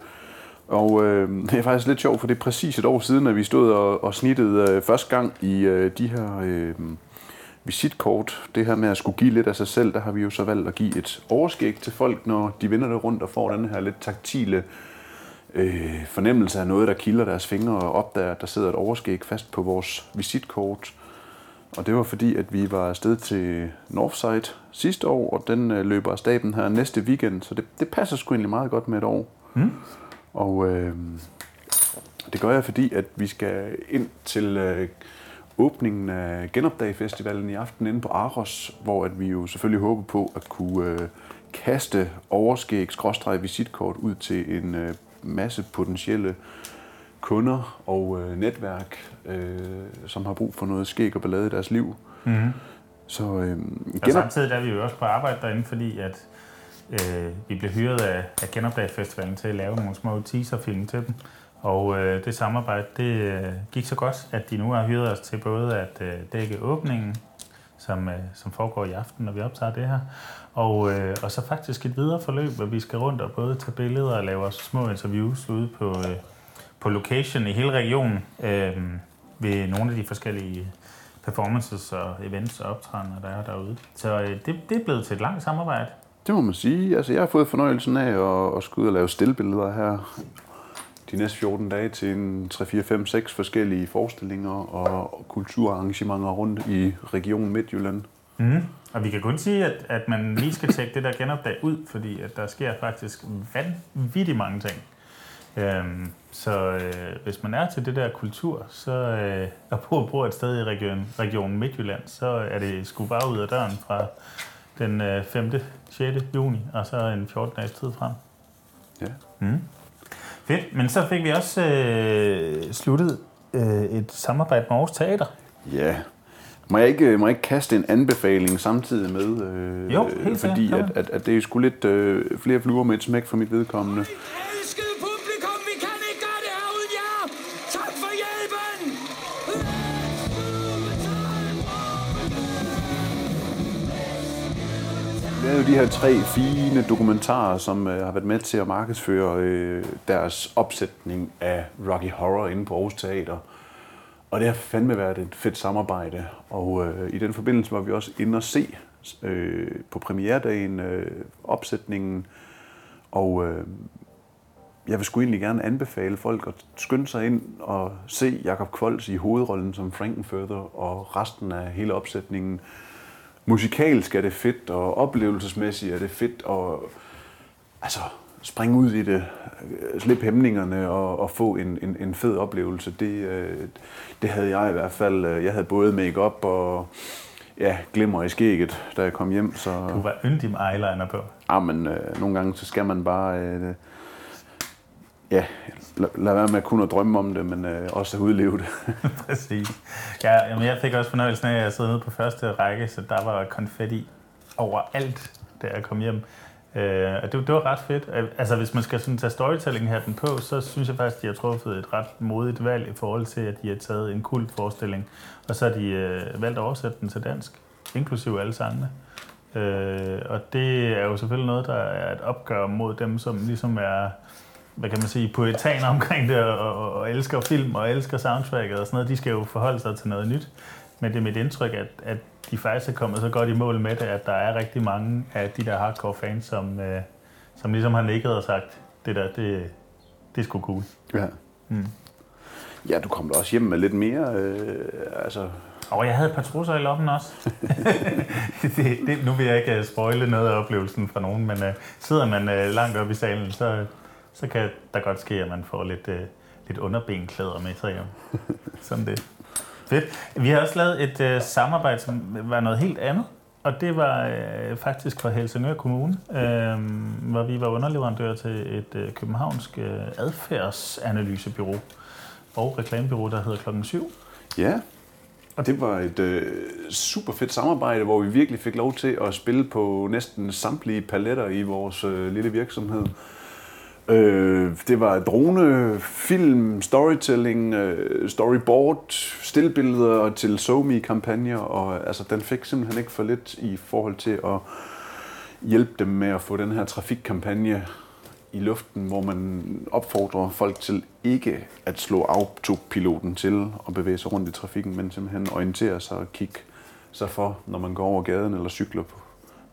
Speaker 4: Og øh, det er faktisk lidt sjovt, for det er præcis et år siden, at vi stod og, og snittede øh, første gang i øh, de her øh, visitkort. Det her med at skulle give lidt af sig selv, der har vi jo så valgt at give et overskæg til folk, når de vender det rundt og får den her lidt taktile øh, fornemmelse af noget, der kilder deres fingre og opdager, at der sidder et overskæg fast på vores visitkort. Og det var fordi, at vi var afsted til Northside sidste år, og den øh, løber af staben her næste weekend, så det, det passer sgu egentlig meget godt med et år. Mm. Og øh, det gør jeg, fordi at vi skal ind til øh, åbningen af Genopdag Festivalen i aften inde på Aros, hvor at vi jo selvfølgelig håber på at kunne øh, kaste overskæg, skråstreg visitkort ud til en øh, masse potentielle kunder og øh, netværk, øh, som har brug for noget skæg og ballade i deres liv.
Speaker 1: Mm-hmm.
Speaker 4: Så øh,
Speaker 1: Og
Speaker 4: genop...
Speaker 1: samtidig der er vi jo også på arbejde derinde, fordi at øh, vi blev hyret af, af Genopdag Festivalen til at lave nogle små teaserfilm til dem. Og øh, det samarbejde, det øh, gik så godt, at de nu har hyret os til både at øh, dække åbningen, som, øh, som foregår i aften, når vi optager det her, og, øh, og så faktisk et videre forløb, hvor vi skal rundt og både tage billeder og lave også små interviews ude på, øh, på location i hele regionen øh, ved nogle af de forskellige performances og events og optrædener, der er derude. Så øh, det, det er blevet til et langt samarbejde.
Speaker 4: Det må man sige. Altså, jeg har fået fornøjelsen af at, at skulle ud og lave stillbilleder her de næste 14 dage til en 3, 4, 5, 6 forskellige forestillinger og kulturarrangementer rundt i regionen Midtjylland.
Speaker 1: Mm. Og vi kan kun sige, at, at man lige skal tjekke det der genopdag ud, fordi at der sker faktisk vanvittigt mange ting. Øhm, så øh, hvis man er til det der kultur, så øh, og bor, bor et sted i region, regionen Midtjylland, så er det sgu bare ud af døren fra den øh, 5. 6. juni, og så en 14 dages tid frem.
Speaker 4: Ja.
Speaker 1: Mm. Fedt, men så fik vi også øh, sluttet øh, et samarbejde med Aarhus Teater.
Speaker 4: Ja. Må jeg ikke, må jeg ikke kaste en anbefaling samtidig med? Øh,
Speaker 1: Jo, helt.
Speaker 4: Fordi at, at, at det er sgu lidt øh, flere fluer med et smæk for mit vedkommende.
Speaker 5: Det
Speaker 4: er jo de her tre fine dokumentarer, som øh, har været med til at markedsføre øh, deres opsætning af Rocky Horror inde på Aarhus Teater. Og det har fandme været et fedt samarbejde. Og øh, i den forbindelse var vi også inde og se øh, på premieredagen øh, opsætningen. Og øh, jeg vil sgu egentlig gerne anbefale folk at skynde sig ind og se Jakob Kvolds i hovedrollen som Frankenfurter og resten af hele opsætningen. Musikalsk er det fedt, og oplevelsesmæssigt er det fedt, og altså springe ud i det, øh, slippe hæmningerne og, og få en, en, en fed oplevelse. Det, øh, det havde jeg i hvert fald. Øh, Jeg havde både make-up og ja, glimmer i skægget, da jeg kom hjem. Så,
Speaker 1: Du var yndig med eyeliner på.
Speaker 4: ah, men, øh, nogle gange så skal man bare øh, ja, lad, lad være med kun at drømme om det, men øh, også at udleve det.
Speaker 1: Præcis. Ja, jamen, jeg fik også fornøjelsen af, at jeg sad nede på første række, så der var konfetti overalt, da jeg kom hjem. Øh, og det, det var ret fedt. Øh, altså, hvis man skal sådan tage storytelling her den på, så synes jeg faktisk, de har truffet et ret modigt valg i forhold til, at de har taget en kult forestilling, og så har de øh, valgt at oversætte den til dansk, inklusive alle sangene. Øh, og det er jo selvfølgelig noget, der er et opgør mod dem, som ligesom er, hvad kan man sige, poetaner omkring det, og, og, og elsker film og elsker soundtracket og sådan noget. De skal jo forholde sig til noget nyt. Men det er mit indtryk, at, at de faktisk er kommet så godt i mål med det, at der er rigtig mange af de der hardcore fans, som, øh, som ligesom har nikket og sagt, det der, det, det er sgu cool.
Speaker 4: Ja.
Speaker 1: Mm.
Speaker 4: Ja, du kom da også hjem med lidt mere, øh, altså...
Speaker 1: Og jeg havde et par trusser i lommen også. det, det, nu vil jeg ikke øh, spoile noget af oplevelsen fra nogen, men øh, sidder man øh, langt oppe i salen, så, så kan der godt ske, at man får lidt, øh, lidt underbenklæder med sig hjem. Sådan det. Fedt. Vi har også lavet et øh, samarbejde, som var noget helt andet. Og det var øh, faktisk fra Helsingør Kommune, øh, hvor vi var underleverandør til et øh, københavnsk øh, adfærdsanalysebyrå og reklamebyrå, der hedder Klokken 7.
Speaker 4: Ja, og det var et øh, super fedt samarbejde, hvor vi virkelig fik lov til at spille på næsten samtlige paletter i vores øh, lille virksomhed. Øh, det var drone, film, storytelling, øh, storyboard, stillbilleder til SoMe-kampagner, og altså, den fik simpelthen ikke for lidt i forhold til at hjælpe dem med at få den her trafikkampagne i luften, hvor man opfordrer folk til ikke at slå autopiloten til og bevæge sig rundt i trafikken, men simpelthen orientere sig og kigge sig for, når man går over gaden eller cykler på,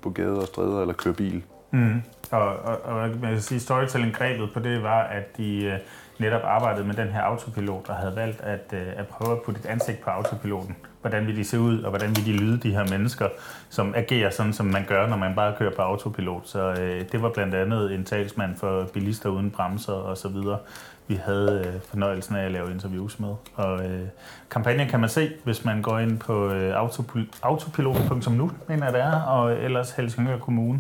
Speaker 4: på gader og stræder eller kører bil.
Speaker 1: Mm. Og, og, og man kan sige, storytelling-grebet på det var, at de øh, netop arbejdede med den her autopilot, og havde valgt at, øh, at prøve at putte et ansigt på autopiloten. Hvordan vil de se ud, og hvordan vil de lyde, de her mennesker, som agerer sådan, som man gør, når man bare kører på autopilot. Så øh, det var blandt andet en talsmand for bilister uden bremser og så videre, vi havde øh, fornøjelsen af at lave interviews med. Og øh, kampagnen kan man se, hvis man går ind på øh, autopilot.nu, mener jeg det er, og ellers Helsingør Kommune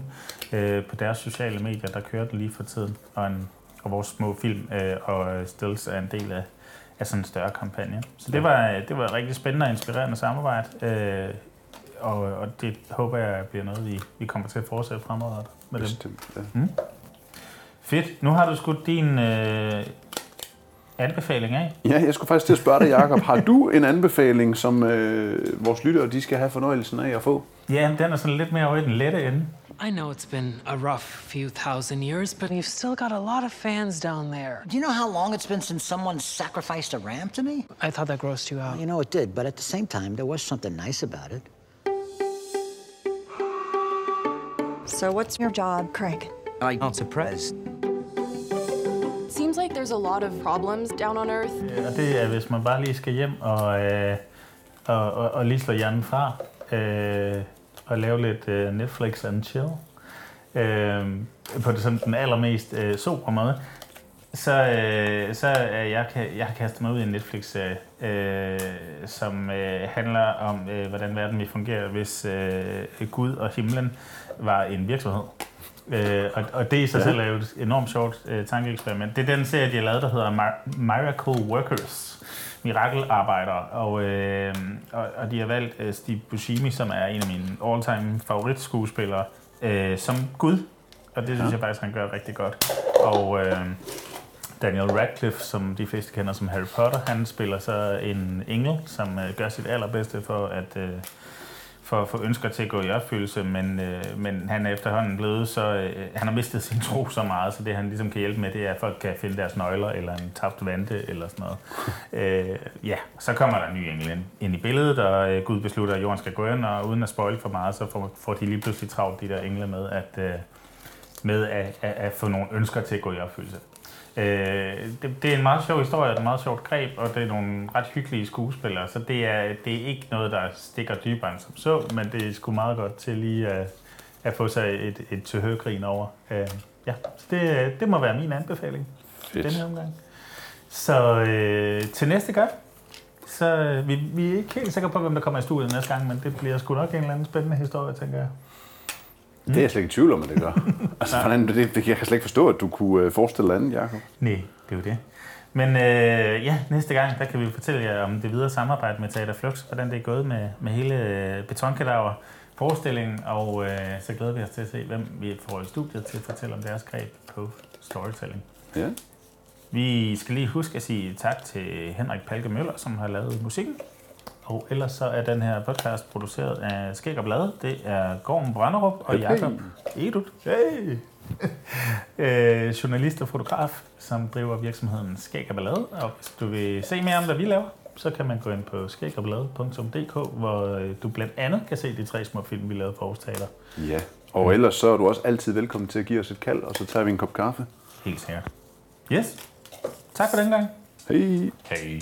Speaker 1: øh, på deres sociale medier, der kører det lige for tiden. Og, en, og vores små film øh, og stills er en del af, af sådan en større kampagne. Så det var, det var et rigtig spændende og inspirerende samarbejde. Øh, og, og det håber jeg bliver noget, vi, vi kommer til at fortsætte fremadrettet med dem.
Speaker 4: Bestemt, ja.
Speaker 1: Mm. Fedt. Nu har du skudt din øh, anbefaling af.
Speaker 4: Ja, jeg skulle faktisk til at spørge dig, Jacob. Har du en anbefaling, som øh, vores lyttere de skal have fornøjelsen af at få?
Speaker 1: Ja, den er sådan lidt mere over i den lette ende.
Speaker 6: I know it's been a rough few thousand years, but you've still got a lot of fans down there.
Speaker 7: Do you know how long it's been since someone sacrificed a ram to me?
Speaker 6: I thought that grossed you out.
Speaker 7: You know, it did, but at the same time, there was something nice about it.
Speaker 8: So, what's your job, Craig?
Speaker 7: I'm not surprised.
Speaker 8: Seems like there's a lot of problems down on Earth.
Speaker 1: Og det er, hvis man bare lige skal hjem og, øh, og, og, og lige slå hjernen fra øh, og lave lidt øh, Netflix and chill øh, på det, sådan, den allermest øh, sobre måde, så, øh, så er jeg, jeg har kastet mig ud i en Netflix-serie, øh, som øh, handler om, øh, hvordan verden vil fungere, hvis øh, Gud og himlen var en virksomhed. Øh, og, og det i sig ja. selv er jo et enormt sjovt øh, tankeeksperiment. Det er den serie, de har lavet, der hedder Mar- Miracle Workers. Mirakelarbejdere. Og, øh, og, og de har valgt øh, Steve Buscemi, som er en af mine all-time favoritskuespillere, øh, som Gud. Og det synes ja. jeg faktisk, han gør rigtig godt. Og øh, Daniel Radcliffe, som de fleste kender som Harry Potter, han spiller så en engel, som øh, gør sit allerbedste for at... Øh, for at få ønsker til at gå i opfyldelse, men, øh, men han er efterhånden blevet så... Øh, han har mistet sin tro så meget, så det han ligesom kan hjælpe med, det er, at folk kan finde deres nøgler, eller en tabt vante, eller sådan noget. øh, ja, så kommer der en ny engel ind, ind i billedet, og øh, Gud beslutter, at jorden skal gå ind, og uden at spoil for meget, så får, får de lige pludselig travlt, de der engle, med at, øh, med at, at, at få nogle ønsker til at gå i opfyldelse. Øh, det, det er en meget sjov historie, og et meget sjovt greb, og det er nogle ret hyggelige skuespillere, så det er, det er ikke noget, der stikker dybere end som så, men det er sgu meget godt til lige at, at få sig et, et tøhøgrin over. Øh, ja, så det, det må være min anbefaling
Speaker 4: Fedt.
Speaker 1: denne omgang. Så øh, til næste gang, så øh, vi, vi er ikke helt sikre på, hvem der kommer i studiet næste gang, men det bliver sgu nok en eller anden spændende historie, tænker jeg.
Speaker 4: Det er jeg slet ikke i tvivl om, at det gør. altså, hvordan, det, det, jeg kan slet ikke forstå, at du kunne øh, forestille dig andet, Jacob.
Speaker 1: Nej, det er jo det. Men øh, ja, næste gang, der kan vi fortælle jer om det videre samarbejde med Teater Flux, hvordan det er gået med, med hele øh, betonkadaver. forestilling, og øh, så glæder vi os til at se, hvem vi får i studiet til at fortælle om deres greb på storytelling.
Speaker 4: Ja.
Speaker 1: Vi skal lige huske at sige tak til Henrik Palke Møller, som har lavet musikken. Og ellers så er den her podcast produceret af Skæg og Blade. Det er Gorm Branderup og
Speaker 4: Hey.
Speaker 1: Jakob Edut. Hey. øh, journalist og fotograf, som driver virksomheden Skæg og Ballade. Og hvis du vil se mere om, hvad vi laver, så kan man gå ind på skægogballade.dk, hvor øh, du blandt andet kan se de tre små film, vi lavede på Aarhus Teater.
Speaker 4: Ja. Og ellers så er du også altid velkommen til at give os et kald, og så tager vi en kop kaffe.
Speaker 1: Helt sikkert. Yes. Tak for den gang.
Speaker 4: Hej.
Speaker 1: Hej.